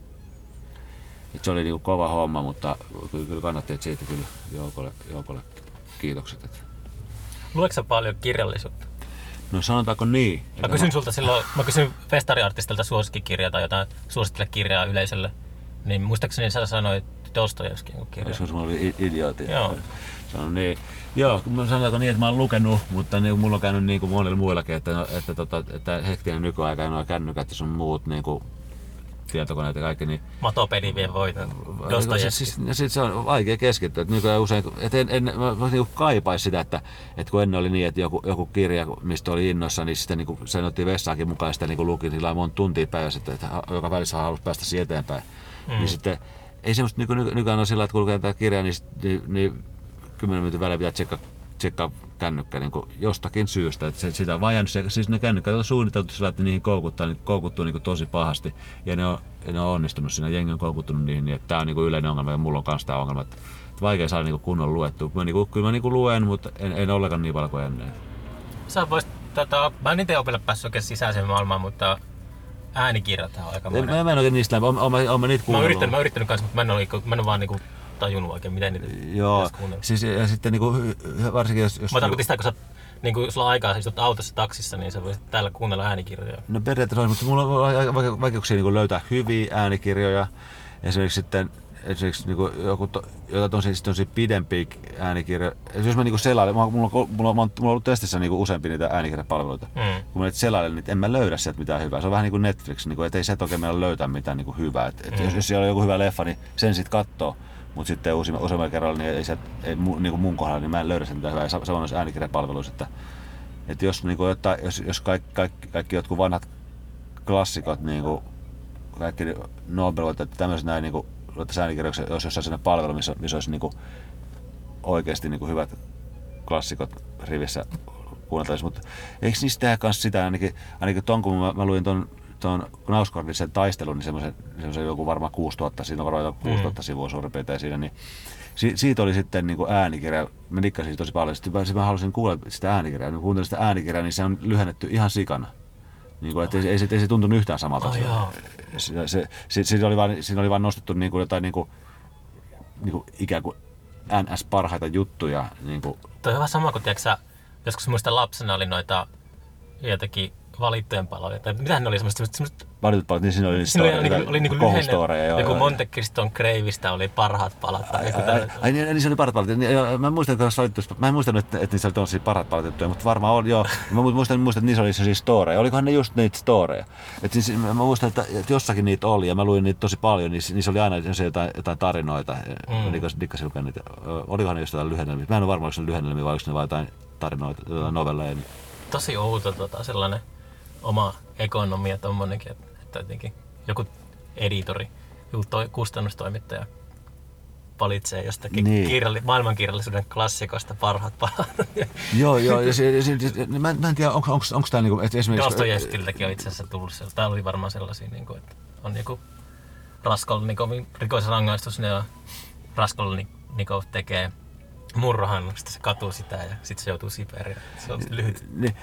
Et se oli niinku kova homma, mutta kyllä, kyllä kannatti, että siitä kyllä joukolle, joukolle kiitokset. Et. Luetko sä paljon kirjallisuutta? No sanotaanko niin? Mä että kysyin sulta silloin, mä kysyin festariartistilta suosikkikirjaa tai jotain suosittele kirjaa yleisölle. Niin muistaakseni sä sanoit Dostojevskin kirja. Se oli i- idiooti. Joo. Sano niin. Joo, mä sanotaanko niin, että mä oon lukenut, mutta niin, mulla on käynyt niin kuin monilla muillakin, että, no, että, tota, että hektinen nykyaika ja nuo kännykät ja sun muut niin kuin, tietokoneet ja kaikki, niin Matopedi vie voiton. siis, siis, ja sit se on vaikea keskittyä. Että nykyään usein, että en, en, mä, niin kaipais sitä, että, että kun ennen oli niin, että joku, joku kirja, mistä oli innossa, niin sitten niin sen otti vessaakin mukaan ja sitä niin luki sillä monta tuntia päivässä, että, että joka välissä halusi päästä siihen eteenpäin. Mm. Niin sitten ei semmoista nyky, nyky, nykyään on sillä, että kun lukee tätä kirjaa, niin, niin, niin 10 minuutin välein pitää tsekkaa tsekkaa kännykkä niin kuin jostakin syystä. Että se, sitä jäänyt, se, siis ne kännykät on suunniteltu sillä, että niihin koukuttaa, niin koukuttuu niin kuin tosi pahasti. Ja ne on, ne on onnistunut siinä, jengi on koukuttunut niihin, niin että tämä on niin kuin yleinen ongelma ja mulla on kanssa tämä ongelma, että, että vaikea saada niin kuin kunnolla luettua. Mä, niin kuin, kyllä mä niin kuin luen, mutta en, en ollenkaan niin paljon kuin ennen. Sä voisit, tota, mä en itse opille päässyt oikein sisäiseen maailmaan, mutta äänikirjat on aika En, monen. mä, mä en oikein niistä läpi, oon, oon, mä- oon mä niitä Mä oon yrittänyt, mä oon yrittänyt kanssa, mutta mä en ole, mä en ole vaan niinku tajunnut oikein, miten niitä Joo, siis ja sitten niinku, hy- varsinkin jos... jos Mä tarkoitin sitä, kun sä, niin kun sulla on aikaa, siis autossa taksissa, niin sä voisit täällä kuunnella äänikirjoja. No periaatteessa mutta mulla on vaikeuksia niin löytää hyviä äänikirjoja. Esimerkiksi sitten esimerkiksi niin joku, to, jotain tosi, tosi pidempiä äänikirjoja. Jos mä niin selailen, mulla, mulla, mulla, on- mulla, on ollut testissä niin useampi niitä äänikirjapalveluita. Mm. Kun mä nyt selailen, niin en mä löydä sieltä mitään hyvää. Se on vähän niin kuin Netflix, niin kuin, että ei sieltä oikein meillä löytää mitään niin kuin hyvää. Et, et Mm. jos, jos siellä on joku hyvä leffa, niin sen sitten katsoo. Mutta sitten useammalla, kerralla, niin ei, sieltä, ei niin kuin mun kohdalla, niin mä en löydä sieltä mitään hyvää. Samoin äänikirjapalveluissa, että, että jos, niin kuin, jotain, jos, jos kaikki, kaikki, kaikki jotkut vanhat klassikot, niin kuin kaikki Nobel, että tämmöiset näin niin kuin, äänikirjoiksi, jos jossain sellainen palvelu, missä, missä olisi niin kuin, oikeasti niin kuin hyvät klassikot rivissä kuunneltaisiin, mutta eikö niistä tehdä myös sitä, ainakin, ainakin ton, kun mä, mä luin ton, ton Knausgårdin sen taistelun, niin semmoisen, semmoisen joku varmaan 6000, siinä on varmaan joku 6000 sivua suurin piirtein siinä, niin si, siitä oli sitten niin kuin äänikirja, mä dikkasin siitä tosi paljon, sitten mä, mä halusin kuulla sitä äänikirjaa, niin kuuntelin sitä äänikirjaa, niin se on lyhennetty ihan sikana. Niin kuin, että ei, ei, se, ei se tuntunut yhtään samalta. Oh, se, se, se, siinä, oli vaan, siinä oli vaan nostettu niin kuin jotain niin kuin, niin kuin ikään kuin NS parhaita juttuja. Niin kuin, Toi on vähän sama kuin, tiedätkö, sä, joskus muista lapsena oli noita joitakin valittujen paloja. Tai mitähän ne oli semmoista, semmoista valitut paljon, niin siinä oli niitä Siinä oli, story- oli, niinku kohustoreja, joo, joku. Monte Criston Kreivistä oli parhaat palat. Tai joku Ai, ai, niin, niin se oli parhaat palat. Mä muistan, olit tuossa- mä en muistanut, että, että niissä oli tosi parhaat palat juttuja, mutta varmaan oli, joo. Mä muistan, muistan että niissä oli siis storeja. Olikohan ne just niitä storeja? Et siis, mä muistan, että, että jossakin niitä oli ja mä luin niitä tosi paljon, niin niissä oli aina se jotain, jotain tarinoita. Mm. Dikkasin lukea niitä. Olikohan ne just jotain lyhennelmiä? Mä en ole varma, oliko ne lyhennelmiä vai oliko ne vain jotain tarinoita, jotain novelleja. Tosi outo tota, sellainen oma ekonomia tommonenkin, että, jotenkin joku editori, joku toi, kustannustoimittaja valitsee jostakin Niin. kirjalli, maailmankirjallisuuden klassikosta parhaat palat. Joo, joo. Ja se, se, se, mä, en- mä en tiedä, onko, tämä niinku, että esimerkiksi... Dostojevskiltäkin on itse asiassa tullut se. Täällä oli varmaan sellaisia, niin kuin, että on joku Raskolnikovin rikosrangaistus, ja Raskolnikov tekee sitten se katuu sitä ja sitten se joutuu Siperiaan. Se on lyhyt. Niin,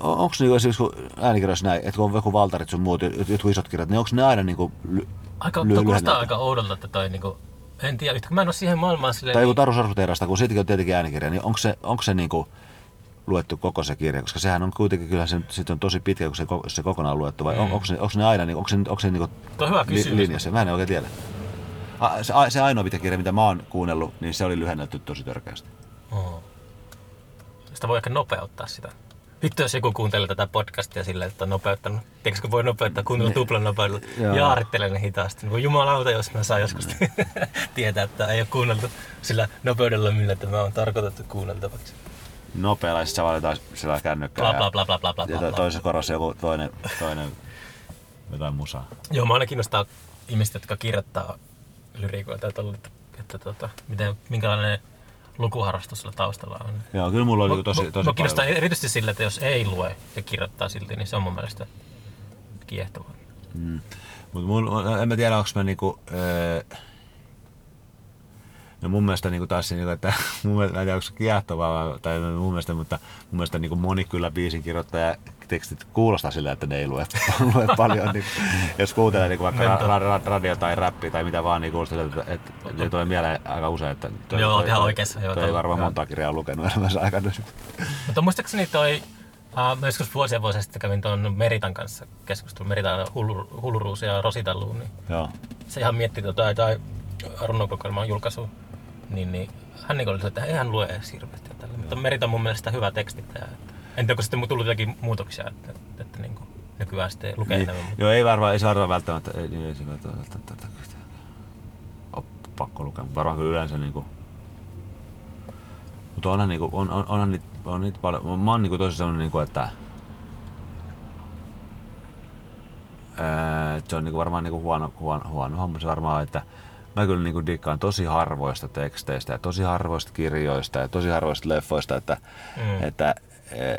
onko niinku esimerkiksi kun äänikirjoissa näin, että kun on joku valtarit sun muut, jot- jotkut isot kirjat, niin onko ne aina niinku... Ly, Aika, ly- kuulostaa aika oudolta, että toi niinku, en tiedä, yhtä, kun mä en ole siihen maailmaan silleen... Tai joku niin- Taru Sarsuteerasta, kun siitäkin on tietenkin äänikirja, niin onko se, onko se niinku luettu koko se kirja, koska sehän on kuitenkin, kyllä se, sit on tosi pitkä, kun se, se kokonaan luettu, vai on, Mm. onko, se, onko ne aina, niinku- onko se, onko se niinku Toi on hyvä kysymys. linjassa? Mä en oikein tiedä. A, se, a- se ainoa kirja, mitä mä oon kuunnellut, niin se oli lyhennetty tosi törkeästi. Oo. Sitä voi ehkä nopeuttaa sitä. Vittu, jos joku kuuntelee tätä podcastia silleen, että on nopeuttanut. Tiedätkö, kun voi nopeuttaa kuunnella tuplan nopeudella. Joo. Jaarittelen ne hitaasti. Niin voi jumalauta, jos mä saan joskus tietää, että ei ole kuunneltu sillä nopeudella, millä tämä on tarkoitettu kuunneltavaksi. Nopealla ja sit sä valitaan sillä kännykkää. Bla ja- bla bla bla bla bla Ja bla. to- toisessa korossa joku toinen, toinen jotain musaa. Joo, mä aina kiinnostaa ihmiset, jotka kirjoittaa lyriikoita, että, että, että tota, miten, minkälainen lukuharrastus sillä taustalla on. Joo, kyllä mulla oli tosi, tosi Mä kiinnostaa paljon. erityisesti sillä, että jos ei lue ja kirjoittaa silti, niin se on mun mielestä kiehtovaa. Mm. Mut mun, en mä tiedä, onko mä niinku... Öö, no mun mielestä niinku taas se, niinku, että mun mielestä, en tiedä, onko se kiehtovaa tai mun mielestä, mutta mun mielestä niinku moni kyllä biisin kirjoittaja tekstit kuulostaa sillä, että ne ei lue, lue paljon. Niin, jos kuuntelee niinku vaikka ra, ra, ra, radio tai räppi tai mitä vaan, niin kuulostaa siltä, että, että ne tulee mieleen aika usein, että toi, Joo, toi, ihan toi, oikeassa, joo, toi, ei toi- varmaan monta kirjaa lukenut elämänsä aikana. Mutta muistaakseni toi, uh, mä joskus vuosia vuosia sitten kävin tuon Meritan kanssa keskustelun, Meritan Hullu- Hulluruus ja Rositalluun, niin Joo. se ihan mietti tota, tai runokokoelman julkaisu, niin, niin hän niin oli, että ei hän lue edes hirveästi. ja tällä. Mutta Merita on mun mielestä hyvä tekstittäjä. Että, en tiedä, onko sitten tullut jotakin muutoksia, että, että, että niin kuin, nykyään sitten lukee Niin, enemmän. Joo, ei varmaan, ei se varmaan välttämättä, ei, niin, ei se välttämättä, ole pakko lukea, mutta varmaan yleensä niinku, mutta onhan niinku, on, on, onhan niitä, on niitä paljon, mä oon niinku tosi sellainen niinku, että ää, se on niinku varmaan niinku huono, huono, huono homma se varmaan, että mä kyllä niinku dikkaan tosi harvoista teksteistä ja tosi harvoista kirjoista ja tosi harvoista leffoista, että, Mm. että e,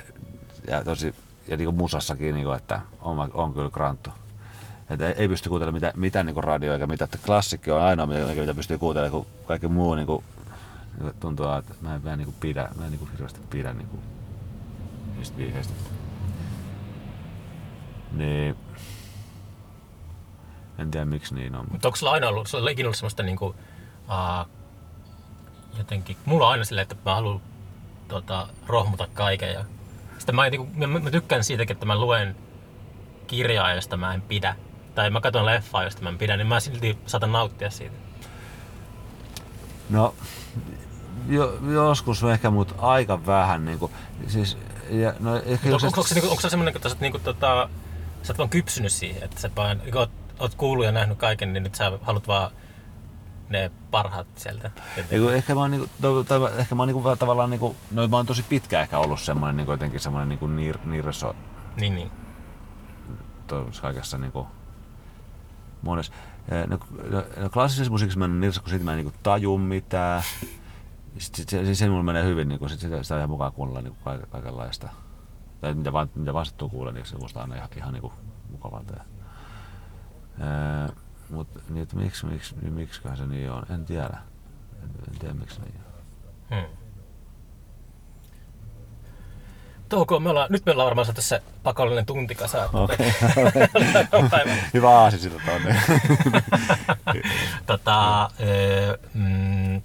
ja tosi ja niinku musassakin, niinku, että on, on kyllä kranttu. Että ei, ei pysty kuuntelemaan mitään, mitään niinku radio eikä mitään. Että klassikki on ainoa, mikä mitä pystyy kuuntelemaan, kun kaikki muu niinku, niinku tuntuu, että mä en, mä en niinku pidä, mä en niinku hirveästi pidä niinku niistä biiseistä. Niin, en tiedä miksi niin on. Mutta onko sulla aina ollut, sulla on ollut semmoista niinku, uh, jotenkin, mulla on aina silleen, että mä haluan tota, rohmuta kaiken. Ja sitten mä, niinku, mä, mä, tykkään siitäkin, että mä luen kirjaa, josta mä en pidä. Tai mä katson leffaa, josta mä en pidä, niin mä silti saatan nauttia siitä. No, jo, joskus ehkä, mutta aika vähän. Niin kuin, siis, ja, no, ehkä Onko, jos, onko, onko, se, niinku, onko se semmoinen, että sä oot, niinku, tota, sä oot vaan kypsynyt siihen, että sä vaan, oot, kuullut ja nähnyt kaiken, niin nyt sä haluat vaan ne parhaat sieltä. Eiku, ehkä mä oon, niinku, to, to, ehkä mä oon niinku, tavallaan, niinku, no mä oon tosi pitkä ehkä ollut semmoinen niinku, jotenkin semmoinen niinku nir, nirso Niin, niin. tuossa kaikessa niinku, monessa. No, no, no klassisessa musiikissa mä en nirso, kun siitä mä en niinku taju mitään. Sitten sit, se, siis se mulla menee hyvin, niinku, sit sitä, sitä ihan mukaan kuunnella niinku, kaik- kaikenlaista. Tai mitä vaan, mitä vaan sattuu kuulemaan, niin se kuulostaa aina ihan, ihan niinku, mukavalta. Ja, ää, mut niin, miksi, miksi, niin, miksiköhän se niin on, en tiedä. En, en tiedä miksi niin on. Hmm. Touko, me ollaan, nyt me ollaan varmaan se pakollinen tunti kasaan. Okei. Päivä. Hyvä aasi sitä tonne. tota, öö, mm,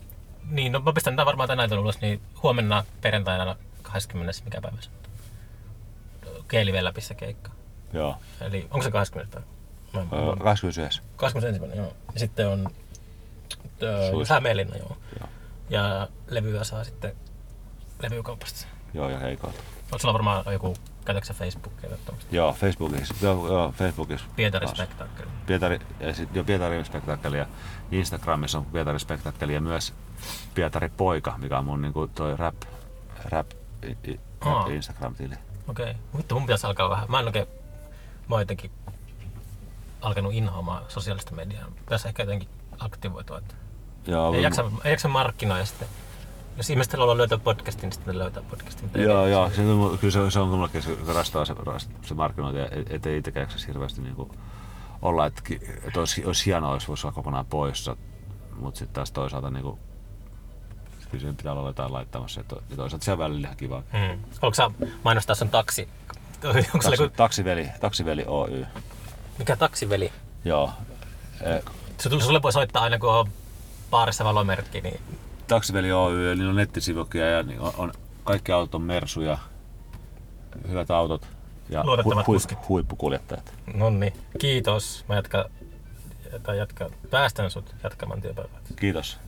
niin, no mä pistän tämän varmaan tänään ulos, niin huomenna perjantaina 20. mikä päivä se on? Keelivelläpissä keikka. Joo. Eli onko se 20. päivä? Mä Öö, 21. 21. joo. Ja sitten on Suis- Hämeenlinna, joo. Joo. Ja levyä saa sitten levykaupasta. Joo, ja heikot. Oot sulla varmaan joku, käytätkö Facebookia tai tuommoista? Joo, Facebookissa. Joo, joo Facebookissa. Pietari taas. Spectacle. Pietari, ja sit, jo Pietari Spektakkeli ja Instagramissa on Pietari Spektakkeli ja myös Pietari Poika, mikä on mun niinku toi rap, rap, rap Instagram-tili. Okei. Okay. Vittu, mun pitäisi alkaa vähän. Mä en oikein... Mä oon jotenkin alkanut inhoamaan sosiaalista mediaa. Pitäisi ehkä jotenkin aktivoitua. Että Joo, ei, jaksa, ei jaksa markkinoida sitten. Jos ihmiset haluaa löytää podcastin, niin sitten ne löytää podcastin. Joo, joo, se, kyllä se, se on mullekin se rastaa se, se markkinointi, et- ettei itsekään jaksaisi hirveästi niinku olla, että, että olisi, olisi hienoa, jos voisi olla kokonaan poissa, mutta sitten taas toisaalta niinku, kyllä siinä pitää olla jotain laittamassa, to- ja toisaalta se on välillä ihan kiva. Hmm. Haluatko sä mainostaa sun taksi? Onko Taksi, joku, taksiveli, taksiveli Oy. Mikä taksiveli? Joo. Eh, Se tuli sulle voi soittaa aina kun on baarissa valomerkki, niin Taksiveli Oy, niillä on nettisivukia ja niin on, on kaikki autot on mersuja, hyvät autot ja Luotettavat kuskit. huippukuljettajat. no niin. Kiitos. Mä jatkan, tai jatkan, päästän sut jatkamaan työpäivää. Kiitos.